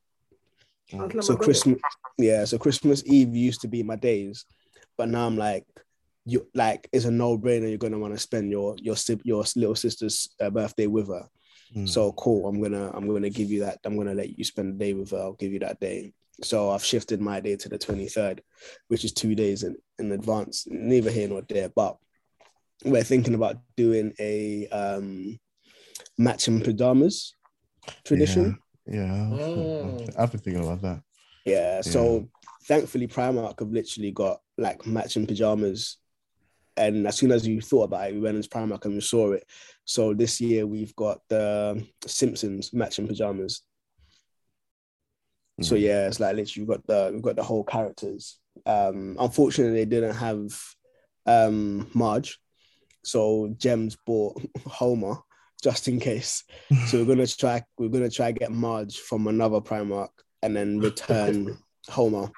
So Christmas, yeah. So Christmas Eve used to be my days, but now I'm like, you like it's a no brainer. You're gonna want to spend your your your little sister's uh, birthday with her. Mm. So cool. I'm gonna I'm gonna give you that. I'm gonna let you spend the day with her. I'll give you that day. So I've shifted my day to the 23rd, which is two days in, in advance. Neither here nor there, but we're thinking about doing a um matching pajamas tradition. Yeah. Oh. I've been thinking about that. Yeah. So thankfully, Primark have literally got like matching pajamas. And as soon as you thought about it, we went into Primark and we saw it. So this year we've got the Simpsons matching pajamas. So Mm. yeah, it's like literally we've got the we've got the whole characters. Um, unfortunately, they didn't have um Marge, so Gems bought Homer just in case. So we're gonna try we're gonna try get Marge from another Primark and then return Homer.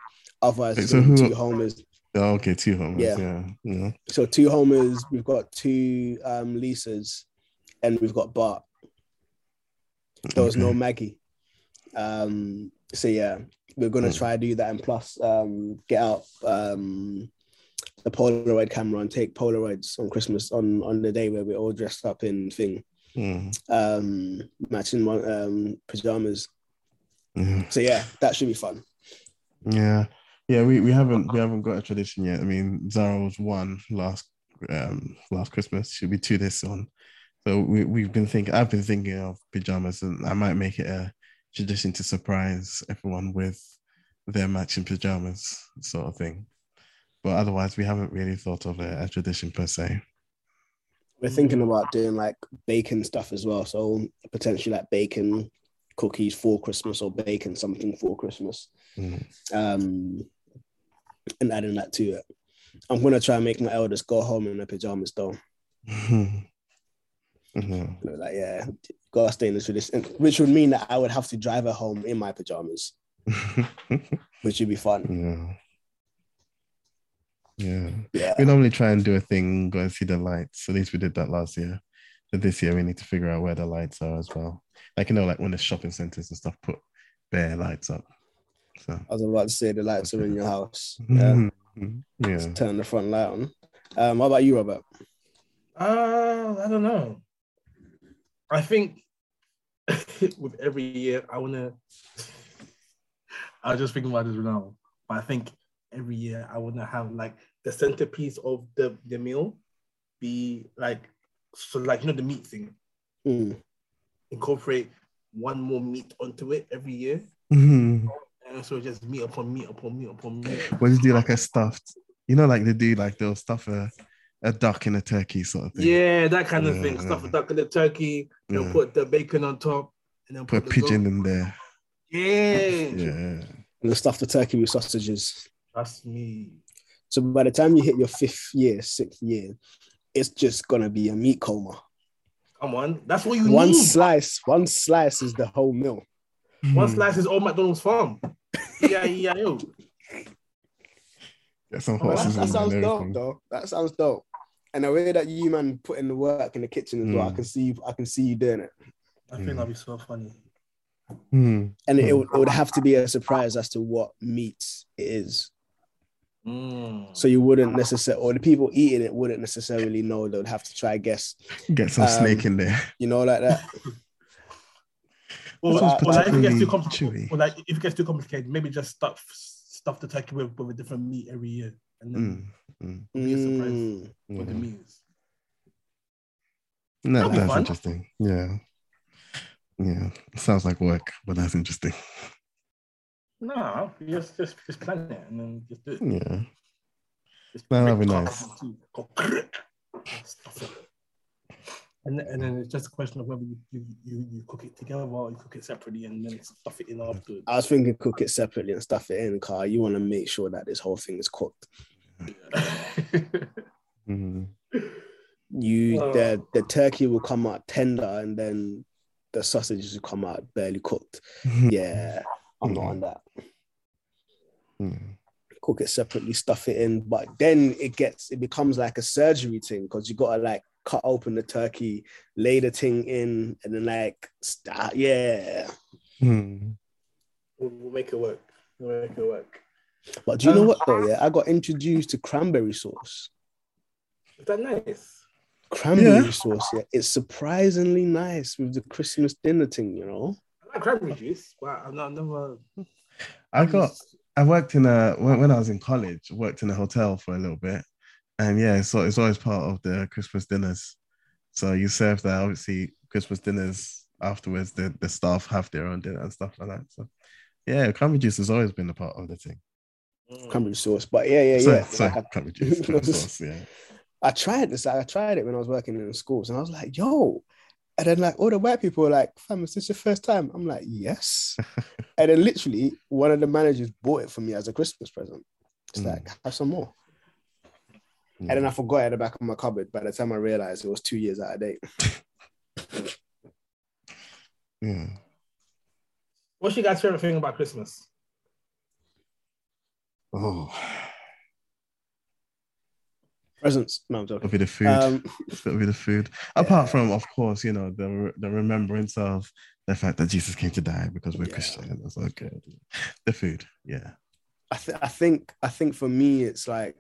So who- two Homers. Oh, okay, two homers. Yeah. Yeah. Yeah. So two Homers. We've got two um Lisas, and we've got Bart. There was no Maggie. Um, so yeah, we're gonna Hmm. try do that and plus um get out um the Polaroid camera and take Polaroids on Christmas on on the day where we're all dressed up in thing Mm. um matching um pajamas. Yeah. So yeah, that should be fun. Yeah, yeah. We, we haven't we haven't got a tradition yet. I mean, Zara was one last um last Christmas. She'll be two this one. So we we've been thinking. I've been thinking of pajamas, and I might make it a tradition to surprise everyone with their matching pajamas, sort of thing. But otherwise, we haven't really thought of a, a tradition per se. We're thinking about doing like bacon stuff as well. So potentially like bacon cookies for Christmas or bacon something for Christmas. Mm. Um and adding that to it. I'm gonna try and make my eldest go home in their pajamas though. Mhm. Like, yeah, gotta stay in the tradition. Which would mean that I would have to drive her home in my pajamas, which would be fun. yeah. Yeah. Yeah. We normally try and do a thing, go and see the lights. At least we did that last year. But this year we need to figure out where the lights are as well. Like you know, like when the shopping centers and stuff put bare lights up. So I was about to say the lights are in your house. Yeah. Mhm. yeah. Just turn the front light on. Um, what about you, Robert? Uh, I don't know. I think with every year, I wanna. I was just thinking about this now, but I think every year I wanna have like the centerpiece of the the meal be like so like you know the meat thing. Hmm. Incorporate one more meat onto it every year, Mhm. And so just meat upon meat upon meat upon meat. What do you do like a stuffed? You know, like they do like they'll stuff a, a duck in a turkey sort of thing. Yeah, that kind of Yeah, thing. Stuff a duck in the turkey, they'll Yeah. put the bacon on top, and then Put put, a the pigeon goat- in there. Yeah. Yeah. And the stuff the turkey with sausages. Trust me. So by the time you hit your fifth year, sixth year, it's just gonna be a meat coma. Come on, that's what you One need. One slice, one slice is the whole meal. One slice is all McDonald's farm. Yeah, yeah, yo. Get some Oh, hot that, that sounds dope, everything. though. That sounds dope. And the way that you man put in the work in the kitchen as well, I Mm. can see you. I can see you doing it. I think that'd be so funny. Hmm. And it, Mm. would, it would have to be a surprise as to what meat it is. Mm. So you wouldn't necessarily, or the people eating it wouldn't necessarily know. They would have to try guess. Get some Um, snake in there. You know, like that. Or, This one's or like if it gets too complicated, chewy. or like if it gets too complicated, maybe just stuff stuff the turkey with, with a different meat every year, and then Mm. Mm. be a surprise Mm. what the meat is. No, That'd that's fun. interesting. Yeah. Yeah. Sounds like work, but that's interesting. No, just just just plan it and then just do it. Yeah. Just No, that'd be break nice. cards into- go crick, and stuff it. And, then- and then it's just a question of whether you, you, you, you cook it together or you cook it separately and then stuff it in afterwards. I was thinking cook it separately and stuff it in, car. You want to make sure that this whole thing is cooked. Mhm. You Oh. the the turkey will come out tender and then the sausages will come out barely cooked. Yeah, I'm not on that. Mm. Cook it separately, stuff it in, but then it gets it becomes like a surgery thing because you gotta like cut open the turkey, lay the thing in, and then like start. Yeah, Mm. we'll, we'll make it work. We'll make it work. but do you know Um, what though? Yeah, I got introduced to cranberry sauce. Is that nice? Cranberry Yeah. sauce, yeah, it's surprisingly nice with the Christmas dinner thing. You know, I like cranberry juice, but I've not, never. I got I worked in a when, when I was in college, worked in a hotel for a little bit. And yeah, so it's always part of the Christmas dinners. So you serve that obviously Christmas dinners afterwards, the, the staff have their own dinner and stuff like that. So yeah, cranberry juice has always been a part of the thing. Mm. cranberry sauce. But yeah, yeah, yeah. Like, I- cranberry juice, cranberry sauce, yeah. I tried this. I tried it when I was working in the schools, and I was like, "Yo!" And then like all the white people were like, "Fam, is this your first time?" I'm like, "Yes." and then literally one of the managers bought it for me as a Christmas present. It's Mm. like, have some more. And then I forgot it at the back of my cupboard. By the time I realized it was two years out of date. yeah. What's your guys' favorite thing about Christmas? Oh, Presents. No, I'm it'll joking. be the food. Um, It's got to be the food. Apart from, of course, you know, the the remembrance of the fact that Jesus came to die because we're Yeah. Christian. That's okay. The food, yeah. I, th- I think I think for me it's like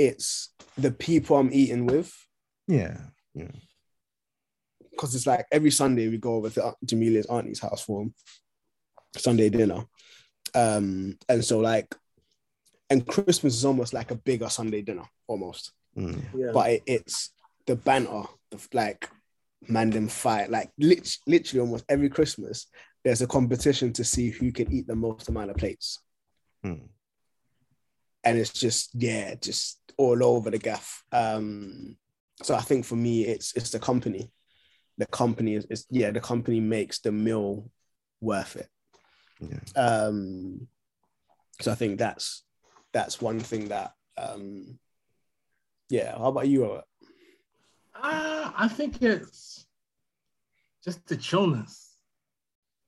it's the people I'm eating with Yeah. Yeah. because it's like every Sunday we go over to Jamilia's auntie's house for Sunday dinner, um, and so like, and Christmas is almost like a bigger Sunday dinner almost, Mm. Yeah. but it, it's the banter, the, like man them fight, like lit- literally almost every Christmas there's a competition to see who can eat the most amount of plates. Mm. And it's just yeah, just all over the gaff. Um, so I think for me, it's it's the company. The company is, is yeah, the company makes the meal worth it. Yeah. Um, so I think that's that's one thing that um, yeah. How about you? Robert? Uh, I think it's just the chillness.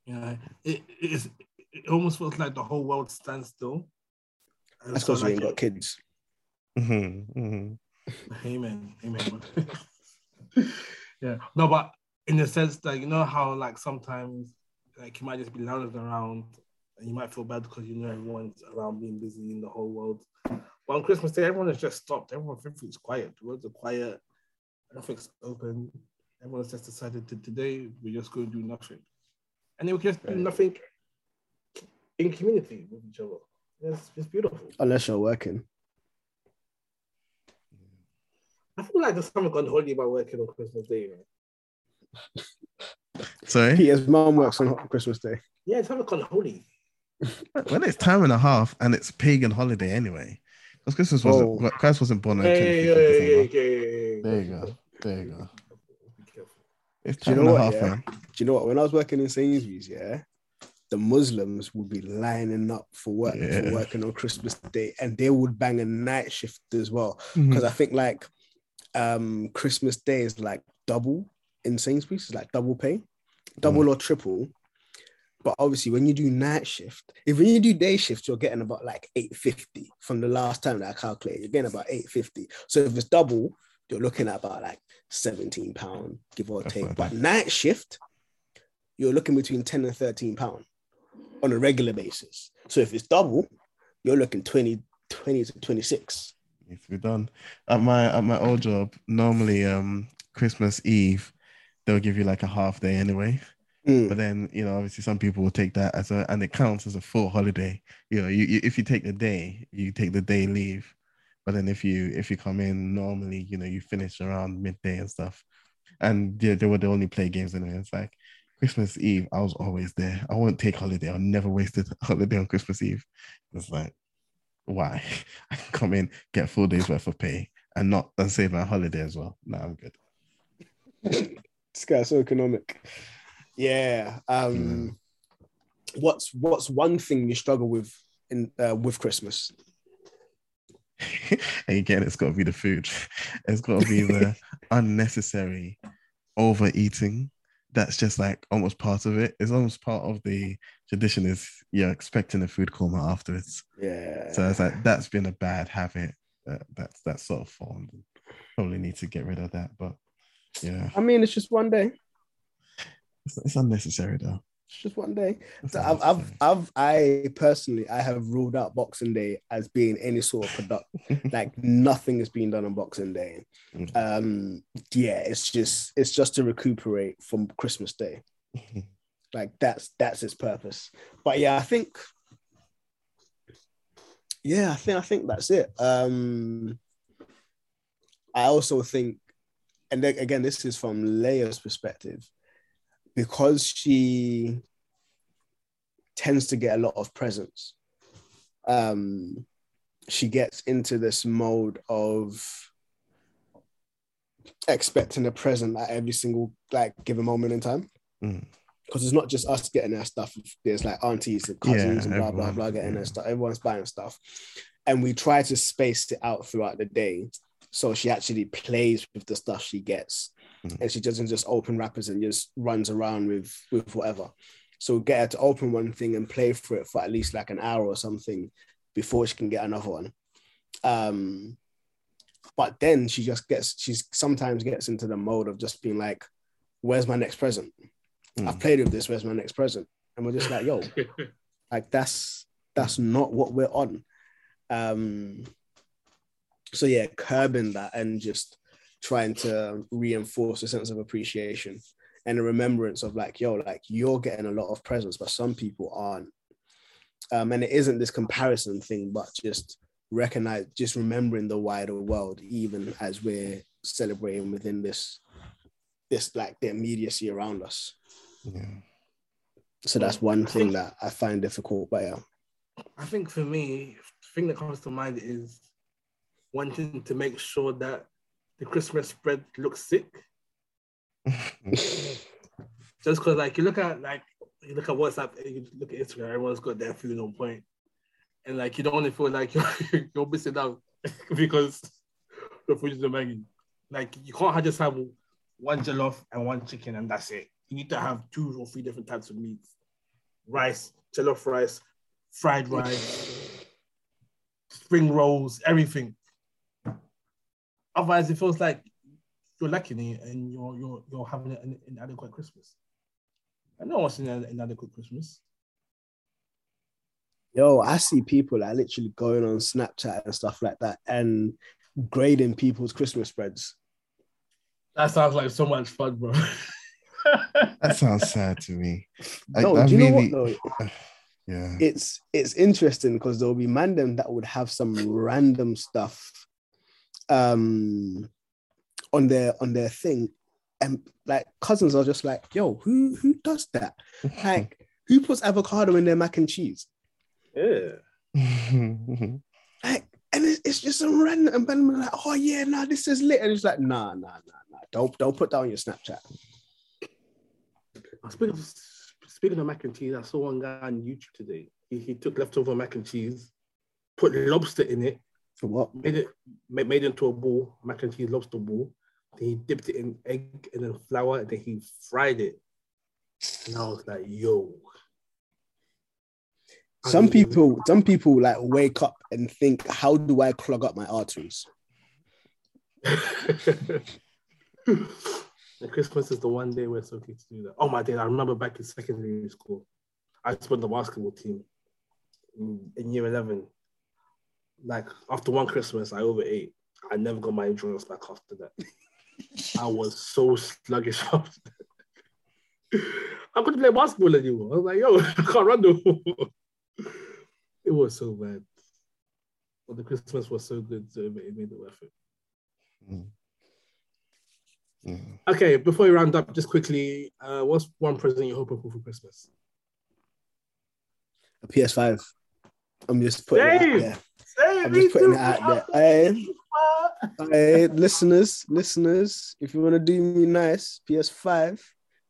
You know, it is. It almost feels like the whole world stands still. And That's so, because we like, ain't got kids. Mm-hmm. Mm-hmm. Amen. Amen. yeah. No, but in the sense that you know how like sometimes like you might just be lounging around and you might feel bad because you know everyone's around being busy in the whole world. But on Christmas Day, everyone has just stopped. Everyone everything's quiet. The roads are quiet. Nothing's open. Everyone's just decided to today we're just going to do nothing. And then we just do nothing in community with each other. It's, it's beautiful. Unless you're working. I feel like there's something on holiday by working on Christmas Day, man. Sorry. Peter's mom works on Christmas Day. Yeah, it's something called holy. Well, it's time and a half, and it's pagan holiday anyway. Because Christmas wasn't Oh. Christ wasn't born on the Hey, 25th of hey, hey, hey, hey. There you go. There you go. Be careful. It's Do you time know and a what, half, yeah? man. Do you know what? When I was working in Sainsbury's, yeah, the Muslims would be lining up for work Yeah. for working on Christmas Day, and they would bang a night shift as well. Because I think like um Christmas Day is like double in Sainsbury's, it's like double pay, double or triple. But obviously, when you do night shift, if when you do day shift, you're getting about like 850 from the last time that I calculated. You're getting about 850. So if it's double, you're looking at about like 17 pound, give or take. But night shift, you're looking between 10 and 13 pound on a regular basis. So if it's double, you're looking 20, 20 to 26. If be done. At my at my old job, normally um Christmas Eve, they'll give you like a half day anyway. Mm. But then you know, obviously, some people will take that as a and it counts as a full holiday. You know, you, you if you take the day, you take the day leave. But then if you if you come in normally, you know, you finish around midday and stuff. And yeah, they the only play games anyway. It's like Christmas Eve, I was always there. I won't take holiday. I'll never waste a holiday on Christmas Eve. It's like, why? I can come in, get four days worth of pay, and not and save my holiday as well. No, I'm good. this guy's so economic. Yeah. Um, what's what's one thing you struggle with in uh, with Christmas? and again, it's got to be the food. It's got to be the unnecessary overeating. That's just like almost part of it. It's almost part of the tradition. Is you're expecting a food coma afterwards. Yeah. So it's like that's been a bad habit. That that's that's sort of formed. Probably need to get rid of that. But yeah, I mean, it's just one day. it's, it's unnecessary though. Just one day. So I've, I've. I've, I personally, I have ruled out Boxing Day as being any sort of product. like nothing is being done on Boxing Day. Mm. Um, yeah, it's just, it's just to recuperate from Christmas Day. Like that's that's its purpose. But yeah, I think, yeah, I think I think that's it. Um, I also think, and again, this is from Leia's perspective, because she tends to get a lot of presents. Um, she gets into this mode of expecting a present at every single like given moment in time Mm. because it's not just us getting our stuff. There's like aunties and cousins Yeah, and blah blah everyone, blah getting yeah. their stuff. Everyone's buying stuff, and we try to space it out throughout the day so she actually plays with the stuff she gets, Mhm. and she doesn't just open wrappers and just runs around with with whatever. So get her to open one thing and play for it for at least like an hour or something before she can get another one. Um, but then she just gets she's sometimes gets into the mode of just being like, "Where's my next present?" I've Mm. played with this. Where's my next present? And we're just like, yo, like that's that's not what we're on. Um, so yeah, curbing that and just trying to reinforce a sense of appreciation and a remembrance of like, yo, like you're getting a lot of presents, but some people aren't. Um, and it isn't this comparison thing, but just recognize, just remembering the wider world, even as we're celebrating within this, this like the immediacy around us. Yeah. So that's one thing that I find difficult. But yeah, I think for me, the thing that comes to mind is wanting to make sure that the Christmas spread looks sick. Just because, like, you look at like you look at WhatsApp, you look at Instagram, everyone's got their food on point, and like you don't only feel like you're you're missing out because the food is amazing. Like you can't have- just have one jollof and one chicken and that's it. You need to have two or three different types of meats, rice, jollof rice, fried rice, spring rolls, everything. Otherwise, it feels like you're lacking it and you're you're you're having an inadequate Christmas. I know what's an inadequate Christmas. yo, I see people like literally going on Snapchat and stuff like that and grading people's Christmas spreads. That sounds like so much fun, bro. That sounds sad to me. I- No, I do you know what though? Yeah. It's it's interesting because there'll be mandem that would have some random stuff um on their on their thing. And like cousins are just like, yo, who who does that? Like, who puts avocado in their mac and cheese? yeah. Like, and it's, it's just some random and Ben like, oh yeah, nah, this is lit. And it's like, nah, nah, nah, nah. Don't don't put that on your Snapchat. Speaking of, speaking of mac and cheese, I saw one guy on YouTube today. He, he took leftover mac and cheese, put lobster in it, For what? made it made, into a ball, mac and cheese lobster ball. Then he dipped it in egg and then flour, and then he fried it. And I was like, yo, Some people, some people like wake up and think, how do I clog up my arteries? Christmas is the one day where it's okay to do that. Oh my day! I remember back in secondary school, I spent the basketball team in, in year eleven. Like after one Christmas, I overate. I never got my endurance back after that. I was so sluggish after that. I couldn't play basketball anymore. I was like, yo, I can't run no more. It was so bad. But the Christmas was so good, so it made, it worth it. Mm. Mm. Okay, before we round up, just quickly, uh, what's one present you're hoping for for Christmas? A PS5. I'm just putting it out there. I'm just putting it out there. Hey, hey, listeners, listeners, if you want to do me nice, PS5,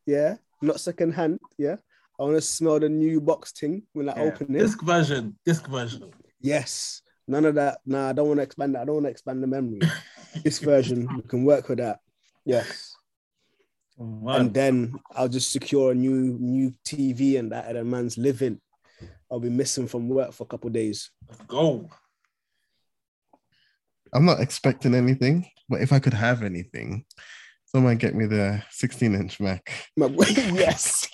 yeah, not second hand, yeah. I want to smell the new box thing when I Yeah. open it. Disc version, disc version. Yes. None of that. Nah, I don't want to expand that. I don't want to expand the memory. this version, we can work with that. Yes. And then I'll just secure a new new TV and that at a man's living. I'll be missing from work for a couple of days. Let's go. I'm not expecting anything, but if I could have anything, someone get me the 16 inch Mac My- yes.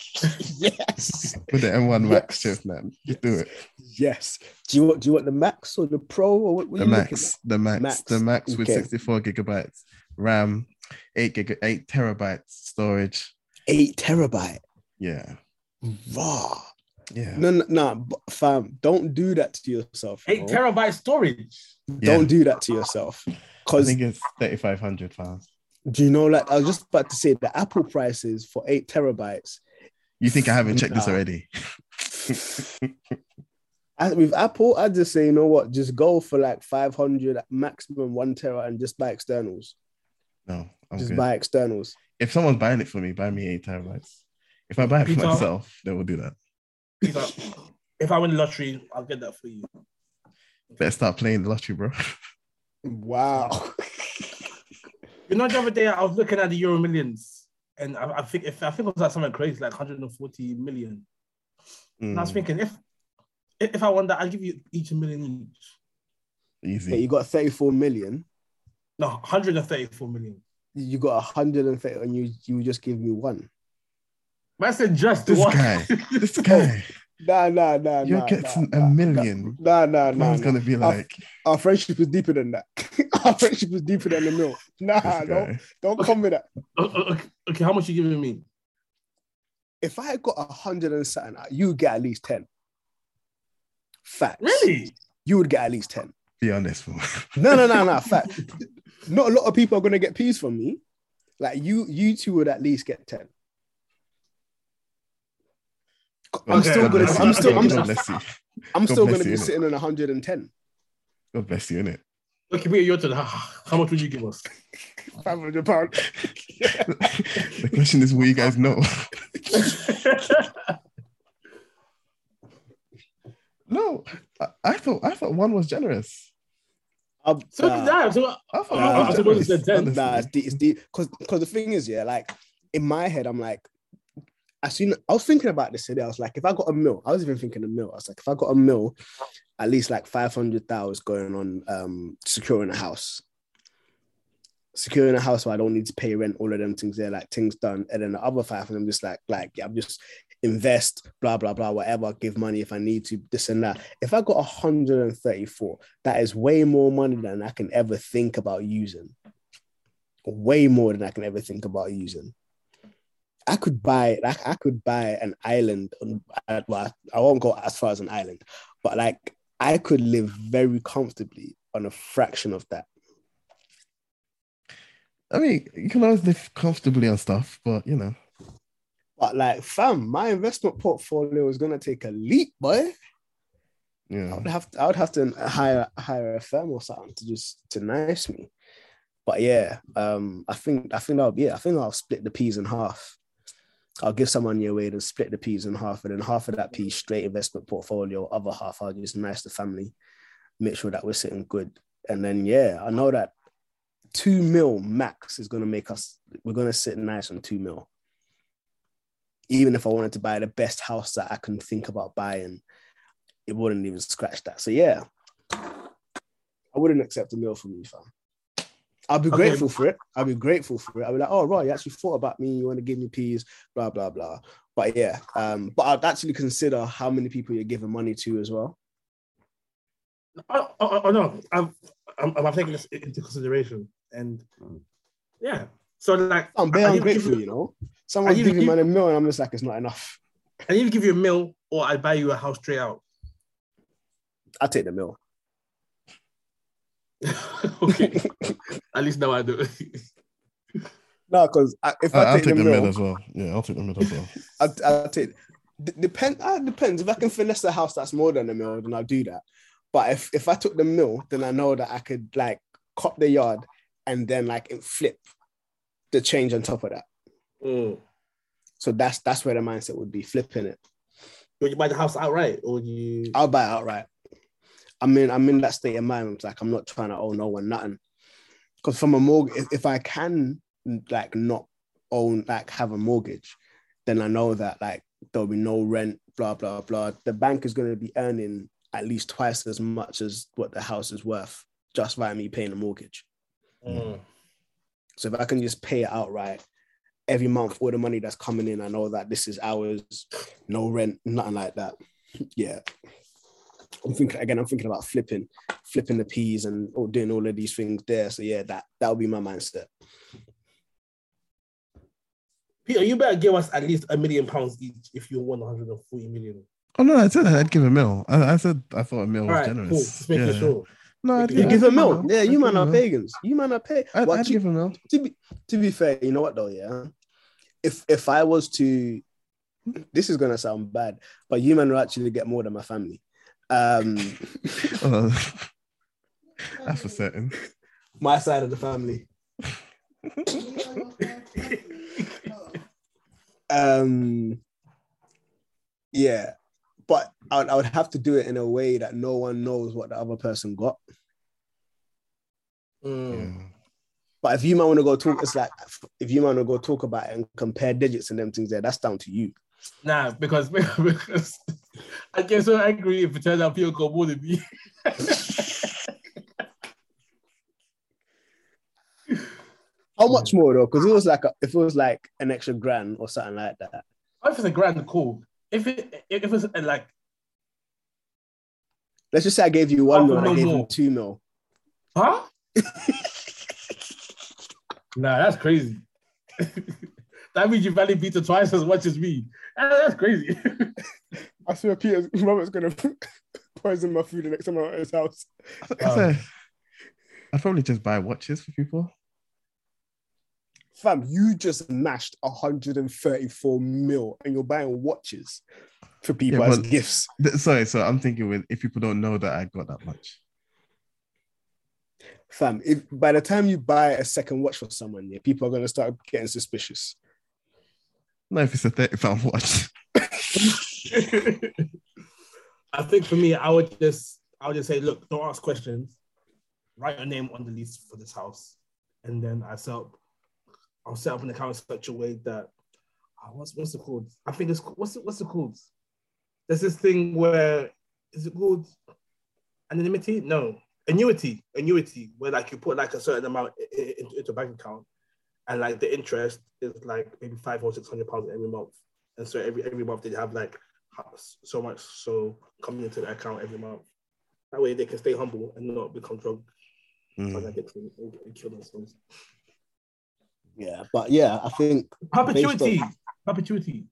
yes. with the M1 Max Yes. chip, man. Just do it. Yes. Do you want do you want the max or the pro or what, what The you Max, the Max, Max. the Max with Okay. 64 gigabytes RAM, eight gig, eight terabytes storage. Eight terabyte. Yeah, Raw. Yeah. No, no, no, b- fam. Don't do that to yourself. Eight bro. terabyte storage. Don't Yeah. do that to yourself. Cause I think it's 3,500 pounds. do you know, like I was just about to say, the Apple prices for eight terabytes You think I haven't checked this already? I, with Apple, I just say, you know what, just go for like 500 maximum one tera and just buy externals. No, I'm just good. buy externals. If someone's buying it for me, buy me eight terabytes. If I buy it for Peter? myself, then we'll do that. Peter, if I win the lottery, I'll get that for you. Better start playing the lottery, bro. Wow. You know, the other day I was looking at the Euro Millions, and I, I think if I think it was like something crazy, like 140 million. And I was Mm, thinking, if if I won that, I'll give you each a million each. easy. But you got 34 million. No, 134 million. You got 130 and you you just give me one. Man said just this one. guy, this guy, Nah, nah, nah. you're nah, getting nah, a million. Nah, nah, nah. Man's nah. gonna be like, Our friendship is deeper than that. Our friendship is deeper than the mill. Nah, don't, guy. don't come with that. Okay, okay, how much you giving me? If I got a hundred and something, you get at least 10. Facts. Really? You would get at least 10. Be honest, bro. No, no, no, no. Fact. Not a lot of people are gonna get peas from me. Like you, you two would at least get 10. I'm Okay, still gonna okay, I'm still I'm, okay. God bless you. I'm still gonna be sitting on 110. God bless you, innit? Okay, me your turn. How, how much would you give us? 500 pounds. The question is, will you guys know? No, I, I thought I thought one was generous. I'm, so nah. did I. So, I thought Nah, one was I generous. it's a 10. honestly. Nah, it's deep. It's deep. Because because the thing is, yeah, like in my head, I'm like, I seen. I was thinking about this today. I was like, if I got a mill, I was even thinking a mill. I was like, if I got a mill, at least like five hundred thousand going on um securing a house. Securing a house where I don't need to pay rent, all of them things there, like things done. And then the other five, and I'm just like, like, yeah, I'm just invest, blah, blah, blah, whatever, give money if I need to, this and that. If I got 134, that is way more money than I can ever think about using way more than I can ever think about using. I could buy, like, I could buy an island. On, uh, well, I won't go as far as an island, but like, I could live very comfortably on a fraction of that. I mean, you can always live comfortably on stuff, but you know, But like, fam, my investment portfolio is gonna take a leap, boy. I yeah. would have to, I would have to hire hire a firm or something to just to nice me. But yeah, um, I think I think I'll yeah, I think I'll split the peas in half. I'll give someone your way to split the peas in half, and then half of that piece straight investment portfolio, other half I'll just nice the family, make sure that we're sitting good. And then yeah, I know that two mil max is gonna make us we're gonna sit nice on two mil. Even if I wanted to buy the best house that I can think about buying, it wouldn't even scratch that. So yeah, I wouldn't accept a meal from you, fam. I'll be Okay. grateful for it. I'll be grateful for it. I'll be like, oh right, you actually thought about me. You want to give me peas, blah blah blah. But yeah, um, but I'd actually consider how many people you're giving money to as well. Oh, oh, oh, no, I've, I'm, I'm taking this into consideration, and yeah. So like, I'm very ungrateful, you- you know. Someone giving give- man a meal, and I'm just like, it's not enough. I either give you a meal or I buy you a house straight out. I take the meal. okay, at least now I do. No, because if I, I, I'll take, take the the mid as well. Yeah, I'll take the mid as well. I, I take. D- depend. Uh, depends. If I can finesse the house that's more than a meal, then I'll do that. But if if I took the meal, then I know that I could like cut the yard and then like flip the change on top of that. Mm. So that's that's where the mindset would be flipping it. Would you buy the house outright, or you? I'll buy it outright. I mean, I'm in that state of mind. It's like I'm not trying to owe no one nothing. Because from a mortgage, if, if I can like not own like have a mortgage, then I know that like there'll be no rent, blah blah blah. The bank is going to be earning at least twice as much as what the house is worth just by me paying the mortgage. Mm. So if I can just pay it outright every month, all the money that's coming in, I know that this is ours, no rent, nothing like that. Yeah. I'm thinking again, I'm thinking about flipping, flipping the peas and or doing all of these things there. So yeah, that that would be my mindset. Peter, you better give us at least a million pounds each if you won 140 million. Oh no, I said I'd give a mil. I, I said I thought a mil All was right, generous. cool. Just making Yeah. sure. No, I'd, You You I'd give a a milk. Yeah, you give man a are pagans. You man are pay. I'd, Well, I'd to, give a mil. to be to be fair, you know what though, yeah. If if I was to, this is gonna sound bad, but you man will actually get more than my family. Um, that's for certain. my side of the family. Um, yeah, but I would, I would have to do it in a way that no one knows what the other person got. Mm. Yeah. But if you might want to go talk, it's like if you might want to go talk about it and compare digits and them things there, that's down to you. Nah, because because I get so angry if it turns out people got more than me. How much more though? Because it was like a, if it was like an extra grand or something like that. if it's a grand, cool. If it if it's uh, like Let's just say I gave you one mil I gave more. him two mil. huh? nah, that's crazy. that means you value Peter twice as much as me. Ah, That's crazy. I swear, Peter Robert's gonna poison my food the next time I'm at his house. I Um, said, I'd probably just buy watches for people. Fam, you just mashed 134 mil and you're buying watches for people Yeah, as gifts. Th- Sorry, so I'm thinking with if people don't know that I got that much. Fam, if by the time you buy a second watch for someone, yeah, people are gonna start getting suspicious. Not if it's a 30 pound watch. I think for me, I would just I would just say, look, don't ask questions. Write your name on the lease for this house, and then I set up. I'll set up an account in such a way that ah, what's what's it called? I think it's what's it, what's it called? There's this thing where is it called anonymity? No, annuity, annuity, where like you put like a certain amount into, into a bank account, and like the interest is like maybe five or six hundred pounds every month, and so every every month they have like so much so coming into the account every month. That way they can stay humble and not become drug drug Mm. Yeah, but yeah, I think Perpetuity, perpetuity.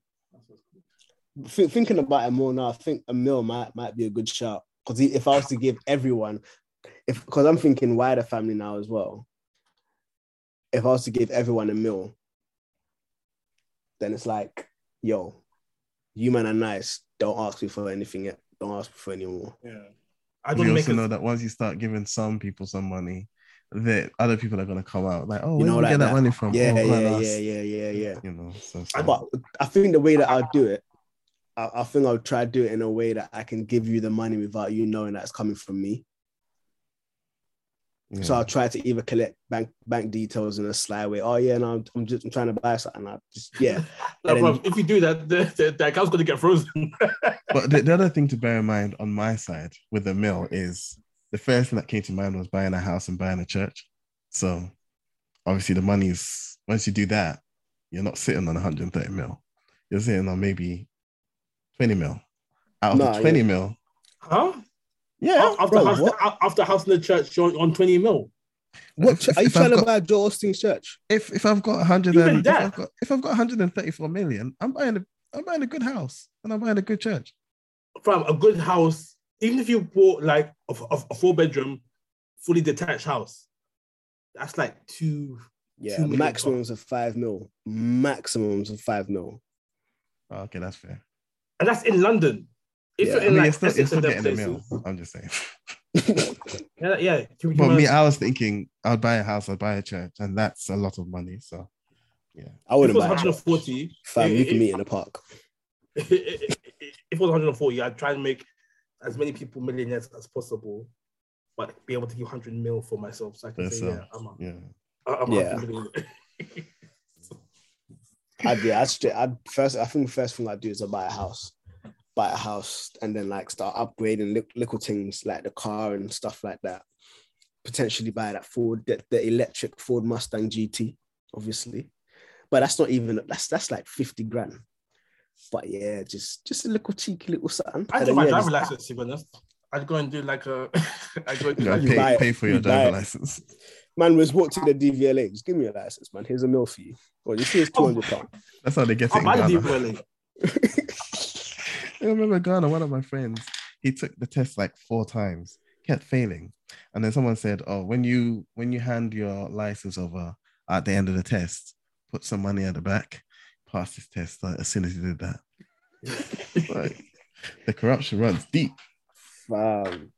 th- thinking about it more now, I think a meal might might be a good shout. Because if I was to give everyone, if because I'm thinking wider family now as well. If I was to give everyone a meal, then it's like, yo, you man are nice. Don't ask me for anything yet. Don't ask me for any more. Yeah, I You don't make also it. know that once you start giving some people some money, that other people are gonna come out like, oh, You where know, did like get that, that. money from? Yeah, oh, yeah, man, yeah, yeah, yeah, yeah. You know, so, I- so But I think the way that I'll do it, I, I think I'll try to do it in a way that I can give you the money without you knowing that it's coming from me. Yeah. So I'll try to either collect bank bank details in a sly way. Oh yeah, no, I'm, I'm just I'm trying to buy something. I just yeah. No, then- bro, if you do that, the, the, the account's going to get frozen. But the, the other thing to bear in mind on my side with the mill is the first thing that came to mind was buying a house and buying a church. So obviously the money is once you do that, you're not sitting on 130 mil. You're sitting on maybe 20 mil. Out of Nah, the 20 yeah. mil. huh? Yeah. after, bro, house, what? after house in the church, you're on 20 mil. What If- are you if trying I've to got- buy Joel Osteen's church? If if I've got 100 Even and, if that. I've got if I've got 134 million, I'm buying a I'm buying a good house and I'm buying a good church. From a good house, even if you bought like a, a, a four bedroom, fully detached house, that's like two. Yeah, Two million maximums of five mil. Maximums of five mil. Oh, okay, that's fair. And that's in London. If Yeah, you're I in mean, like you're still, you're still getting a places, meal. I'm just saying. yeah, yeah. you- you But me, I was thinking I'd buy a house, I'd buy a church, and that's a lot of money. So yeah, I if it wouldn't was buy it. 140, Fam, if- you can meet in the park. if it was 140, I'd try and make as many people millionaires as possible, but be able to give 100 mil for myself. So I can For say, yourself. yeah, I'm a, yeah, I'm a Yeah. millionaire. I'd yeah, I'd, I'd first. I think the first thing I'd do is I'd buy a house, buy a house, and then like start upgrading li- little things like the car and stuff like that. Potentially buy that Ford, the, the electric Ford Mustang GT, obviously, but that's not even that's that's like fifty grand. But yeah, just just a little cheeky little something. I And do then, my yeah, driver just- license, to be honest. I'd go and do like a. I'd go and do you like pay, buy pay for your You buy driver license. Man was walked to the DVLA. Just give me a license, man. Here's a mill for you. Or you see it's oh. two hundred pounds. That's how they get it I'll in buy the Ghana. DVLA. I remember Ghana, one of my friends, he took the test like four times, kept failing. And then someone said, Oh, when you when you hand your license over at the end of the test, put some money at the back, pass this test like, as soon as he did that. Like the corruption runs deep. Fam.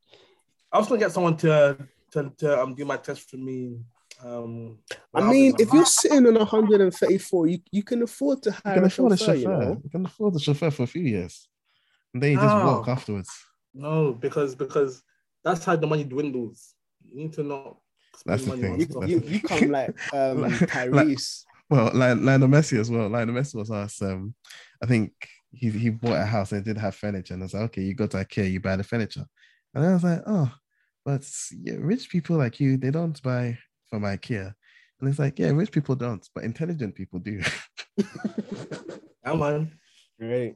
I was gonna get someone to to, to um do my test for me. Um, I mean, if you're sitting on 134, you, you can afford to You hire can a afford a chauffeur, chauffeur. you You, can afford the chauffeur for a few years. And then you just No. walk afterwards. no, because because that's how the money dwindles. You need to not That's the thing. You, stuff. That's you, you come like um, Like- Tyrese. Well, Lion- Lionel Messi as well. Lionel Messi was asked, um, I think he, he bought a house and it did have furniture. And I was like, okay, you go to IKEA, you buy the furniture. And I was like, oh, but yeah, rich people like you, they don't buy from IKEA. And it's like, yeah, rich people don't, but intelligent people do. Yeah, man. Right.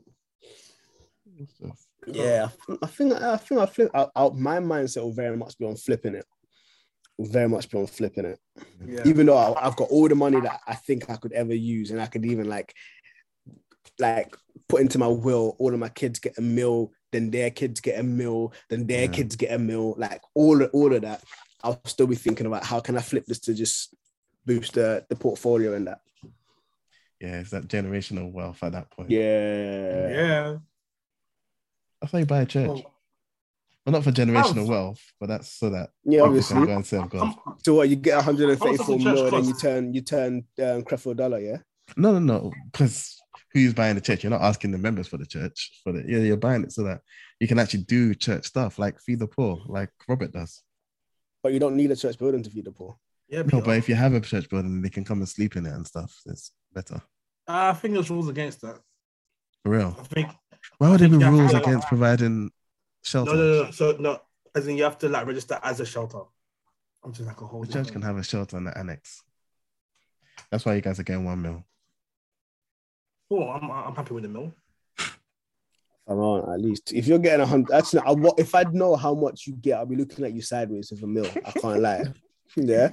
It's Yeah, I think I think I flip. I, I, my mindset will very much be on flipping it. Will very much be on flipping it. Yeah. Even though I, I've got all the money that I think I could ever use, and I could even like, like put into my will. All of my kids get a meal, then their kids get a meal, then their Yeah. kids get a meal. Like all of, all of that, I'll still be thinking about how can I flip this to just boost the the portfolio and that. yeah, it's that generational wealth at that point. Yeah. yeah. That's how you buy a church. Well, Well, not for generational wealth, but that's so that Yeah, you obviously. can go and serve God. So what you get How much 134 does the church mil, then you turn you turn um, Creflo Dollar, yeah. No, no, no. Because who's buying the church? You're not asking the members for the church. For the yeah, you're buying it so that you can actually do church stuff like feed the poor, like Robert does. But you don't need a church building to feed the poor. yeah, No, but if you have a church building, they can come and sleep in it and stuff. It's better. I think there's rules against that. For real. I think Why would there be Yeah, rules yeah. against providing shelter? no, no, no. So no, as in you have to like register as a shelter. I'm just like a whole. The church can have a shelter in the annex. That's why you guys are getting one mil. Oh, I'm I'm happy with the mill. Come on, at least if you're getting a hundred, actually, I, wa- if I know how much you get, I'll be looking at you sideways with a mill. I can't lie. Yeah,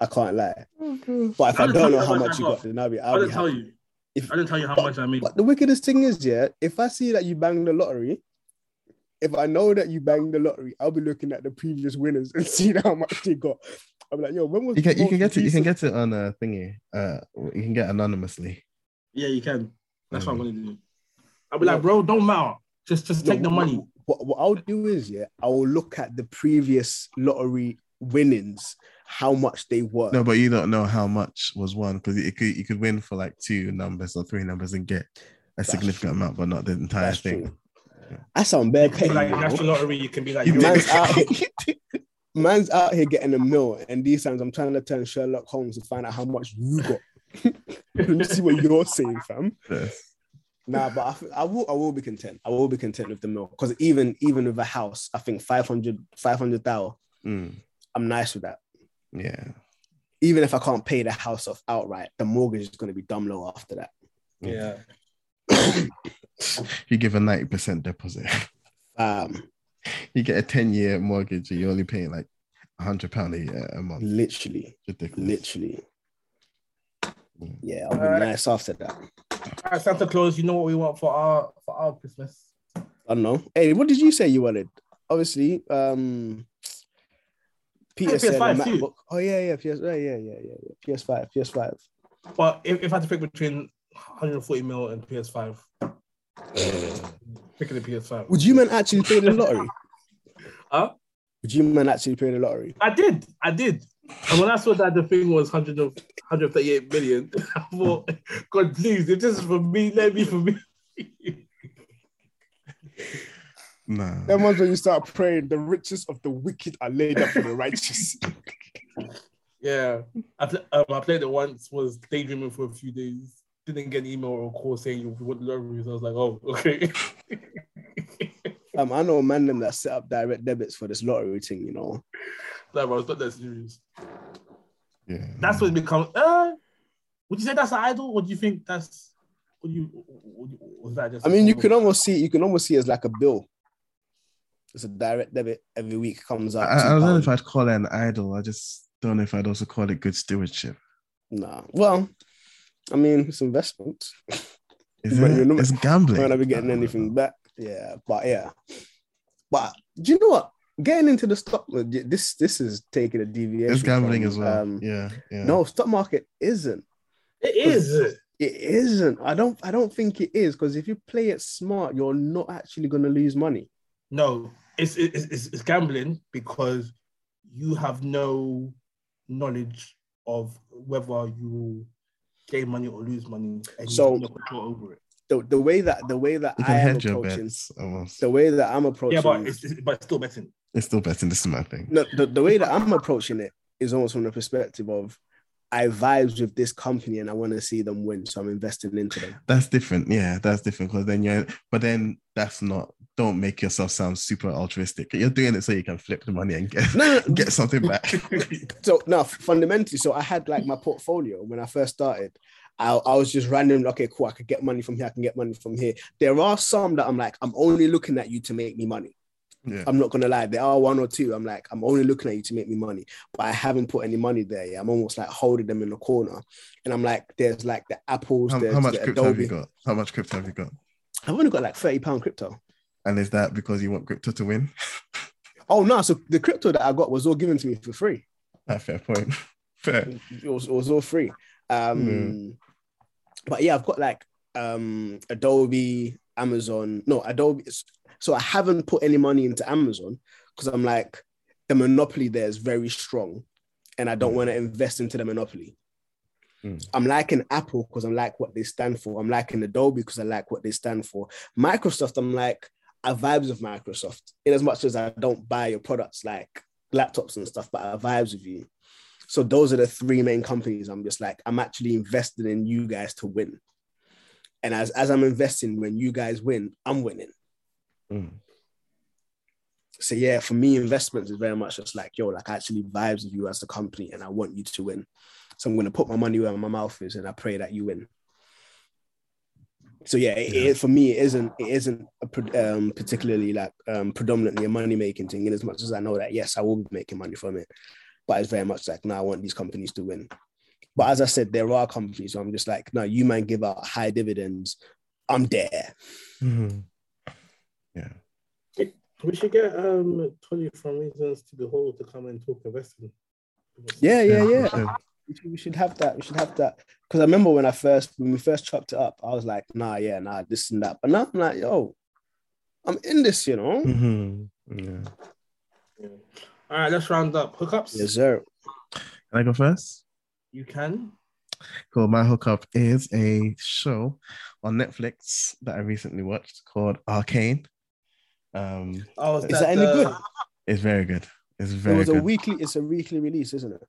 I can't lie. Oh, but if I I don't know how how much much you got. got, then I'll be. I I'll be tell happy. you. If, I didn't tell you how but- much I mean. But the wickedest thing is, yeah, if I see that you banged the lottery, if I know that you banged the lottery, I'll be looking at the previous winners and seeing how much they got. I'm like, yo, when was You can you can get it. You can get it on a thingy. Uh, you can get anonymously. Yeah, you can. That's what I'm Mm. gonna do. I'll be like, bro, don't matter. Just just take the No, money. What, what I'll do is, yeah, I will look at the previous lottery winnings, how much they were. No, but you don't know how much was won because it could you could win for like two numbers or three numbers and get a That's significant true. amount, but not the entire That's thing. true. I sound bad You can be petty. like you national lottery. You can be like, You Man's out. man's out here getting a mill, and these times I'm trying to turn Sherlock Holmes to find out how much you got. Let me see what you're saying, fam. Yes. Nah, but I, th- I will I will be content. I will be content with the mill because even even with a house, I think 500 500,000, Mm, I'm nice with that. Yeah. Even if I can't pay the house off outright, the mortgage is going to be dumb low after that. Yeah. You give a 90% deposit. Um, You get a 10 year mortgage and you're only paying like hundred pound a year a month. literally, Ridiculous. literally. Yeah, I'll be Alright. nice after that. All right, Santa Claus, you know what we want for our for our Christmas. I don't know. Hey, what did you say you wanted? Obviously, um, Peter PS5 too. MacBook. Oh yeah, yeah, PS, yeah, yeah, yeah, yeah, yeah. PS5, PS5. But if, if I had to pick between 140 mil and PS5, uh, picking the PS5. Would you man actually play the lottery? Huh? Would you man actually play the lottery? I did, I did. And when I saw that the thing was 100 of 138 million, I thought, God, please, if this is for me, let me for me. Nah. That one's when you start praying, the riches of the wicked are laid up for the righteous. yeah, I, pl- um, I played it once, was daydreaming for a few days, didn't get an email or a call saying you won the lottery. So I was like, oh, okay. um, I know a man them that set up direct debits for this lottery thing, you know. like, bro, it's not that serious. Yeah. That's what it becomes. Uh, would you say that's an idol? Or do you think that's? Would you? Would you was that just? I mean, you can almost see you can almost see it as like a bill. It's a direct debit every week comes out. I two don't know if. I'd call it an idol. I just don't know if I'd also call it good stewardship. Nah. Well, I mean, it's investment. Is But it? not- it's gambling. Might not be getting anything back. Yeah, but yeah. But do you know what? Getting into the stock market, this this is taking a deviation. It's gambling from, as well. um, yeah, yeah. No, stock market isn't. It is. It isn't. I don't. I don't think it is because if you play it smart, you're not actually going to lose money. No, it's, it's it's it's gambling because you have no knowledge of whether you will gain money or lose money, and So- you have no control over it. The, the way that the way that I can am your approaching, bets the way that I'm approaching, Yeah, but it's, it's but it's still betting. It's still betting. This is my thing. no, the, the way that I'm approaching it is almost from the perspective of I vibes with this company and I want to see them win, so I'm investing into them. That's different. Yeah, that's different because then you're, but then that's not. Don't make yourself sound super altruistic. You're doing it so you can flip the money and get No, no, get something back. so no, fundamentally, so I had like my portfolio when I first started. I, I was just random. Okay, cool. I could get money from here. I can get money from here. There are some that I'm like, I'm only looking at you to make me money. Yeah, I'm not gonna lie. There are one or two. I'm like, I'm only looking at you to make me money, but I haven't put any money there. yet. I'm almost like holding them in the corner, and I'm like, there's like the apples. how, how much crypto have you got? How much crypto have you got? I've only got like thirty pound crypto. And is that because you want crypto to win? Oh no! So the crypto that I got was all given to me for free. Ah, fair point. Fair. It was, it was all free. Um, Hmm. but yeah, I've got like um Adobe, Amazon. No, Adobe. So I haven't put any money into Amazon because I'm like the monopoly there is very strong, and I don't Mm. want to invest into the monopoly. Mm. I'm liking Apple because I'm like what they stand for. I'm liking Adobe because I like what they stand for. Microsoft, I'm like I vibes with Microsoft in as much as I don't buy your products like laptops and stuff, but I vibes with you. So those are the three main companies. I'm just like, I'm actually invested in you guys to win. And as, as I'm investing, when you guys win, I'm winning. Mm. So yeah, for me, investments is very much just like, yo, like I actually vibes with you as a company and I want you to win. So I'm gonna put my money where my mouth is and I pray that you win. So yeah, it, Yeah. it- for me, it isn't it isn't a, um, particularly like um, predominantly a money making thing. In as much as I know that yes, I will be making money from it, but it's very much like no, I want these companies to win. But as I said, there are companies. So I'm just like, no, you might give out high dividends. I'm there. Mhm. Yeah. We should get um Tony from Reasons to Behold to come and talk investing. Yeah, yeah, yeah. We should, have that. We should have that. Because I remember when I first when we first chopped it up, I was like, nah, yeah, nah, this and that. But now I'm like, yo, I'm in this, you know. Mhm. Yeah. Yeah. All right, let's round up. Hookups? Yes, sir. Can I go first? You can. Cool. My hookup is a show on Netflix that I recently watched called Arcane. Um, Oh, Is that any good? it's very good. It's very. It was a weekly. It's a weekly release, isn't it?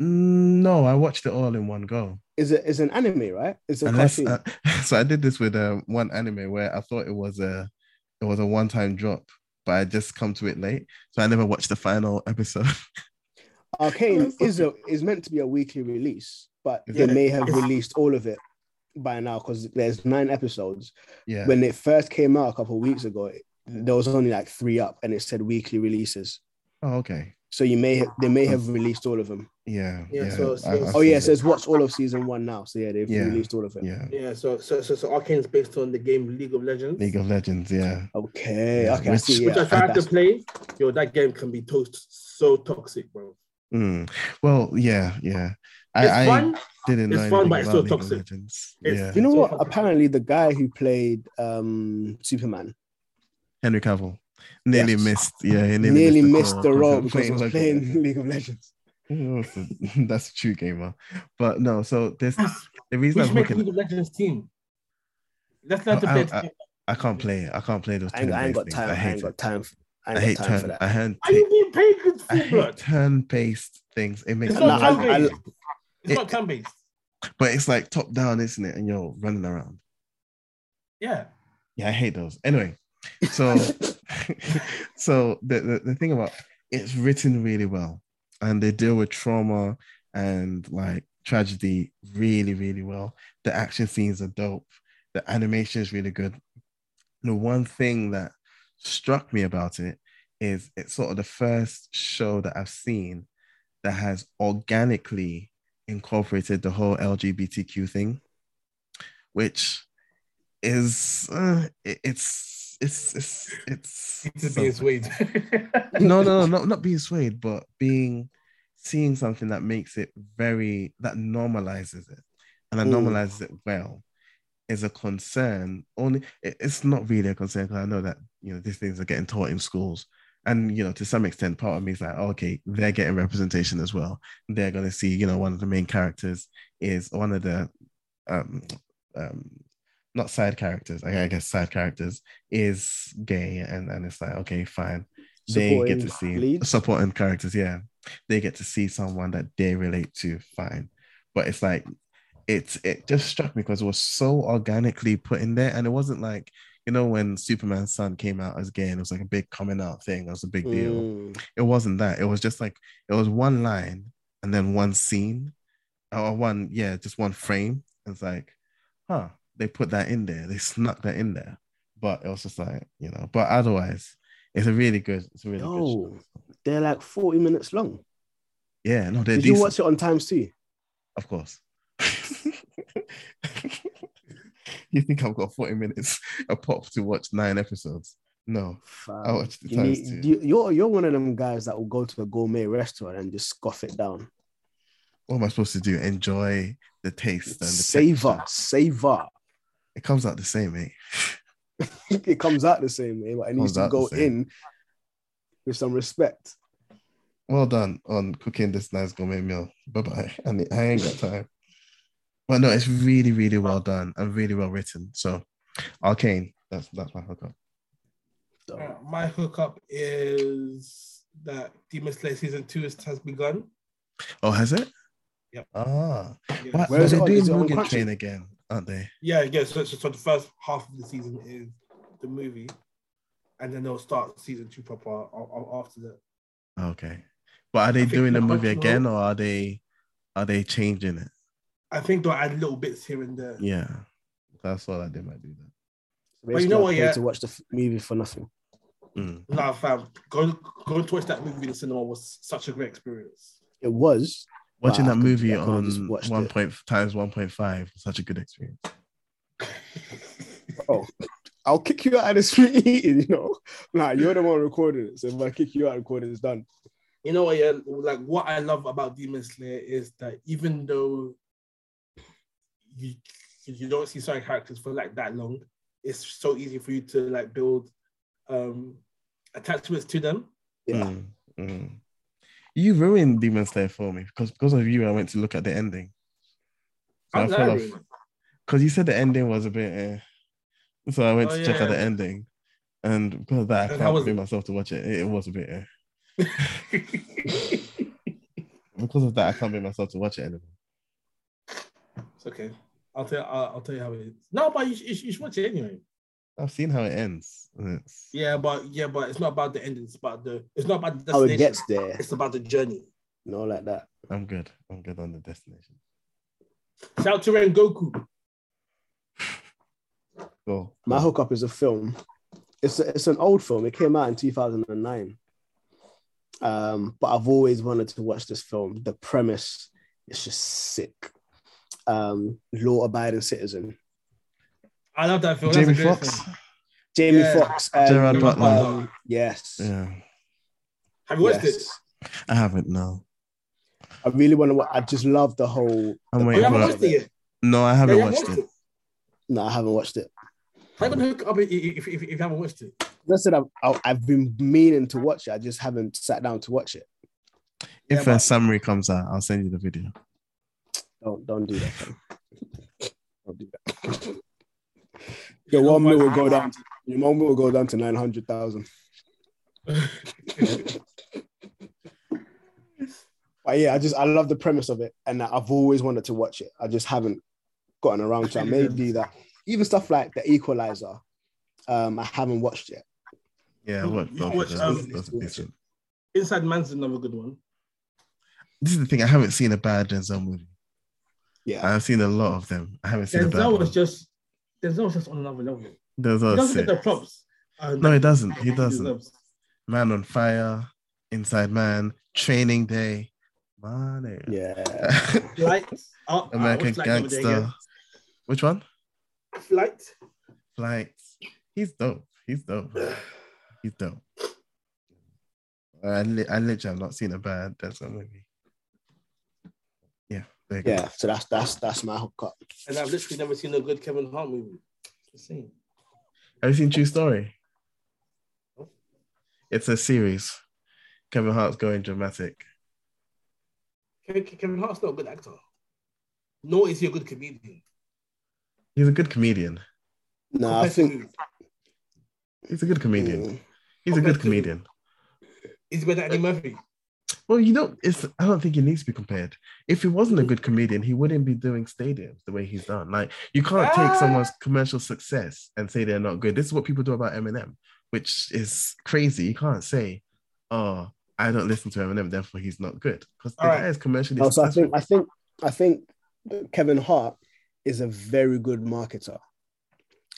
Mm, no, I watched it all in one go. Is it? Is an anime, right? It's a Unless, uh, so I did this with uh, one anime where I thought it was a it was a one time drop, but I just come to it late, so I never watched the final episode. Arcane is a is meant to be a weekly release, but Is they it? may have released all of it by now because there's nine episodes. yeah, When it first came out a couple of weeks ago, it- there was only like three up, and it said weekly releases. oh okay, So you may have, they may have released all of them. yeah, Yeah, yeah. so- so- I- I've Oh yeah, seen it says watch all of season one now. So yeah, they've Yeah. released all of it. yeah, Yeah, so so so, so Arcane is based on the game League of Legends. League of Legends, yeah. Okay, Yeah, okay, I which- see. which I tried to that's- play. Yo, that game can be to- so toxic, bro. Mm. Well, yeah, yeah. I, It's I fun. didn't it's know fun, but it's about still League toxic. It's- yeah, You know what? Apparently, the guy who played um Superman Henry Cavill nearly Yes. missed. Yeah, he nearly, nearly, missed call the role because because he was League playing League of Legends. That's a true gamer, but no. So there's ah, the reason We I'm should make looking. League of Legends team. That's not learn to I- I- I can't play. I can't play those. I ain't, I ain't got turn-based time. things. I, I ain't hate got it. time. f- I I ain't hate got time turn. for that. I hate. Are you being paid good I hate turn-based things. It makes It's me No, not I- turn I- based. It's it- not turn based. but it's like top down, isn't it? And you're running around. Yeah. Yeah, I hate those. Anyway, so so the, the the thing about it's written really well, and they deal with trauma and like tragedy really really well. The action scenes are dope. The animation is really good. The one thing that struck me about it is it's sort of the first show that I've seen that has organically incorporated the whole LGBTQ thing, which is uh, it- it's it's it's it's It's being something. swayed. no no no not, not being swayed but being seeing something that makes it very that normalizes it and that Mm. normalizes it well is a concern only it- it's not really a concern because i know that you know these things are getting taught in schools and you know to some extent part of me is like okay they're getting representation as well they're going to see you know one of the main characters is one of the um um not side characters. I I guess side characters is gay and and it's like okay fine. They get to see leads? supporting characters yeah. They get to see someone that they relate to fine. But it's like it's it just struck me because it was so organically put in there. And it wasn't like you know when superman's son came out as gay and it was like a big coming out thing it was a big deal. Mm. it wasn't that. It was just like it was one line and then one scene or one yeah just one frame. It's like huh they put that in there they snuck that in there but it was just like you know but otherwise it's a really good it's a really good Yo. show. They're like 40 minutes long. yeah no they're Did decent, you watch it on times two? of course you think i've got 40 minutes a pop to watch nine episodes no i watched the You times need, too. you, you're you're one of them guys that will go to a gourmet restaurant and just scoff it down. what am i supposed to do enjoy the taste and the Savor, texture? savor. It comes out the same eh it comes out the same way, but it needs to go in with some respect. well done on cooking this nice gourmet meal. Bye bye. And I ain't got time. But no, it's really, really well done and really well written. So, Arcane, that's that's my hookup. So, Uh, my hookup is that Demon Slayer season two is, has begun. Oh, has it? Yep. Ah, Yeah, what? Where is they're it doing Is Mugen Train again, aren't they? yeah, yeah. So, so, so the first half of the season is the movie, and then they'll start season two proper a- a- after that. Okay, but are they think doing the the movie again, or are they are they changing it? I think they'll add little bits here and there. Yeah, that's all that they might do that. basically, you know I what, yeah? to watch the f- movie for nothing. Mm. Nah, fam, go go to watch that movie in the cinema was such a great experience. It was. Watching Wow, that movie could've on watched one it. point times one point five, such a good experience. Oh, I'll kick you out of this meeting, you know. Nah, you're the one recording it. So if I kick you out, recording it's done. you know what? Yeah, like what I love about Demon Slayer is that even though you you don't see certain characters for like that long, it's so easy for you to like build um attachments to them. Yeah. Mm, mm. You ruined Demon Slayer for me because because of you, I went to look at the ending. So I I'm fell off because you said the ending was a bit. Eh. So I went Oh, to check out the ending, and because of that, I can't was bring myself to watch it. It, it was a bit. Eh. because of that, I can't bring myself to watch it anymore. It's okay. I'll tell. I'll, I'll tell you how it is. No, but you, you, you should watch it anyway. I've seen how it ends. It's, Yeah, but yeah, but it's not about the ending. It's about the. It's not about the How it gets there, It's about the journey. no, like that. I'm good. I'm good on the destination. Shout out to Rengoku. Cool. My hookup is a film. It's a, it's an old film. It came out in 2009. Um, but I've always wanted to watch this film. The premise is just sick. Um, law-abiding citizen. I love that film. Jamie That's a great Foxx. film. Jamie Yeah. Foxx. and, Gerard Butler. um, yes. Yeah, Have you watched yes. it? I haven't. No, I really want to. I just love the whole. I'm the waiting you haven't for watched it yet? no, I haven't you haven't watched it. No, I haven't watched it. How you gonna hook up if, if, if, if you haven't watched it? I said I've, I- I've been meaning to watch it. I just haven't sat down to watch it. If Yeah, a but- summary comes out, I'll send you the video. Don't don't do that. Don't do that. Your one mil will go down. To, your one mil will go down to nine hundred thousand. But yeah, I just I love the premise of it, and I've always wanted to watch it. I just haven't gotten around to. it. I may do that. Even stuff like the Equalizer, um, I haven't watched yet. Yeah, You- what? you watch, those- um, those decent. Inside Man's another good one. This is the thing. I haven't seen a bad Denzel movie. Yeah, I've seen a lot of them. I haven't seen a bad Denzel one. was just Denzel was just on another level. There's He Denzel doesn't sick. get the props. uh, No, he doesn't. that He doesn't. deserves. Man on Fire, Inside Man, Training Day, Money. yeah. Flight. Oh, American watched Flight the other day again. Gangster. Which one? Flight. Flight. He's dope. He's dope. He's dope. I, li- I literally have not seen a bad Denzel movie. Yeah, you so that's that's that's my hookup. And I've literally never seen a good Kevin Hart movie. Insane. Have you seen True Story? It's a series. Kevin Hart's going dramatic. Kevin, Kevin Hart's not a good actor. Nor is he a good comedian. He's a good comedian. No, I think He's a good comedian. mm, He's a good Compared to- comedian. He's better than Eddie Murphy. Well, you don't. It's. I don't think he needs to be compared. If he wasn't a good comedian, he wouldn't be doing stadiums the way he's done. Like you can't take Ah. someone's commercial success and say they're not good. This is what people do about Eminem, which is crazy. You can't say, "Oh, I don't listen to Eminem, therefore he's not good," because the All right. guy is commercially no, so I think I think I think Kevin Hart is a very good marketer.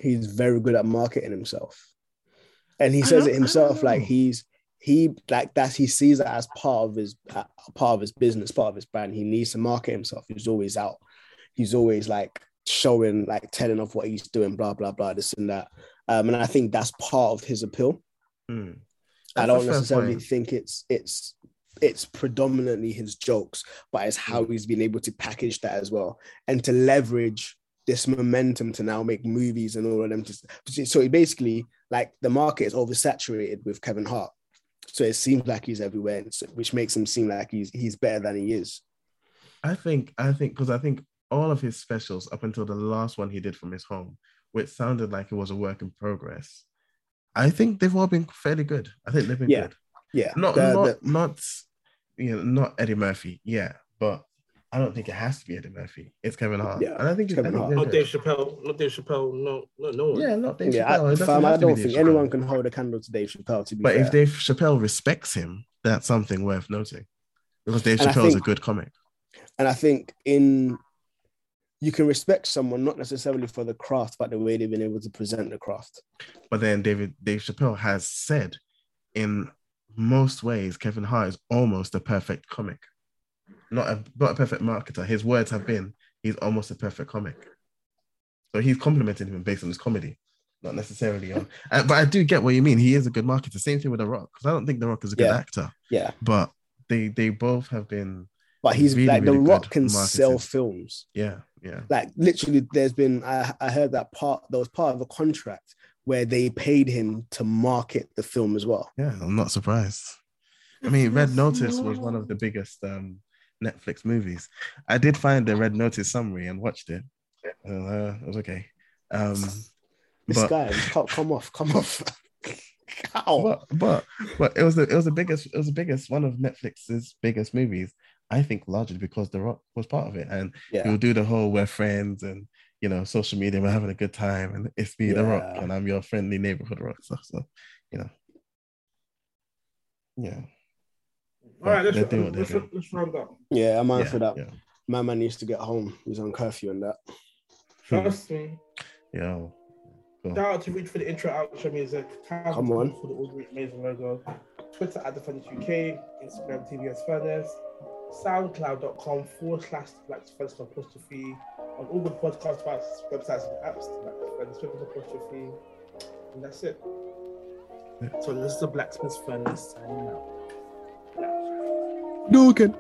He's very good at marketing himself, and he says it himself. Like he's he like that. He sees that as part of his uh, part of his business, part of his brand. He needs to market himself. He's always out. He's always like showing, like telling of what he's doing, blah blah blah, this and that. Um, and I think that's part of his appeal. Hmm. I don't necessarily point. think it's it's it's predominantly his jokes, but it's how he's been able to package that as well and to leverage this momentum to now make movies and all of them. To, so it basically like the market is oversaturated with Kevin Hart, so it seems like he's everywhere, which makes him seem like he's he's better than he is. I think. I think because I think all of his specials up until the last one he did from his home, which sounded like it was a work in progress. I think they've all been fairly good. I think they've been Yeah. good. Yeah, not the- not the- not you know not Eddie Murphy, yeah, but I don't think it has to be Eddie Murphy. It's Kevin Hart, Yeah, and I think, it's I Kevin think Hart. they're Not. Dave Chappelle. Not Dave Chappelle. No, no, no one. Yeah, not Dave yeah, Chappelle. It I, fam, I don't think anyone can hold a candle to Dave Chappelle. To be But fair. if Dave Chappelle respects him, that's something worth noting, because Dave And I Chappelle is a good comic. And I think in you can respect someone not necessarily for the craft, but the way they've been able to present the craft. But then David Dave Chappelle has said, in most ways, Kevin Hart is almost a perfect comic, not a not a perfect marketer. His words have been, he's almost a perfect comic. So he's complimenting him based on his comedy, not necessarily on. Uh, but I do get what you mean. He is a good marketer. Same thing with The Rock, because I don't think The Rock is a good Yeah. actor, Yeah, but they they both have been. but he's Really, like The really Rock good can sell films. Yeah, yeah. Like literally, there's been I, I heard that part that was part of a contract where they paid him to market the film as well. Yeah, I'm not surprised. I mean, Red Notice was one of the biggest um, Netflix movies. I did find the Red Notice summary and watched it. Uh, it was okay. Um, This but guy, come, off, come off. How? but but but it was the it was the biggest it was the biggest one of Netflix's biggest movies. I think largely because The Rock was part of it, and Yeah. he'll do the whole we're friends and you know social media we're having a good time and it's me The Rock and I'm your friendly neighborhood rock so so you know yeah All right, let's, They're doing what they're let's, let's round up. Yeah, I'm on yeah, for that. yeah My man needs to get home. He's on curfew and that. Hmm. Trust me. yeah cool. Shout out to Reach for the intro outro music. Calvin Come on. For the all amazing logo. Twitter at the Furnace UK. Instagram TVS Furnace. SoundCloud.com forward slash Black Furnace apostrophe. On all the podcast websites and apps, Black Furnace with apostrophe. And that's it. Yeah. So this is the Blacksmith Furnace signing out. Dugan.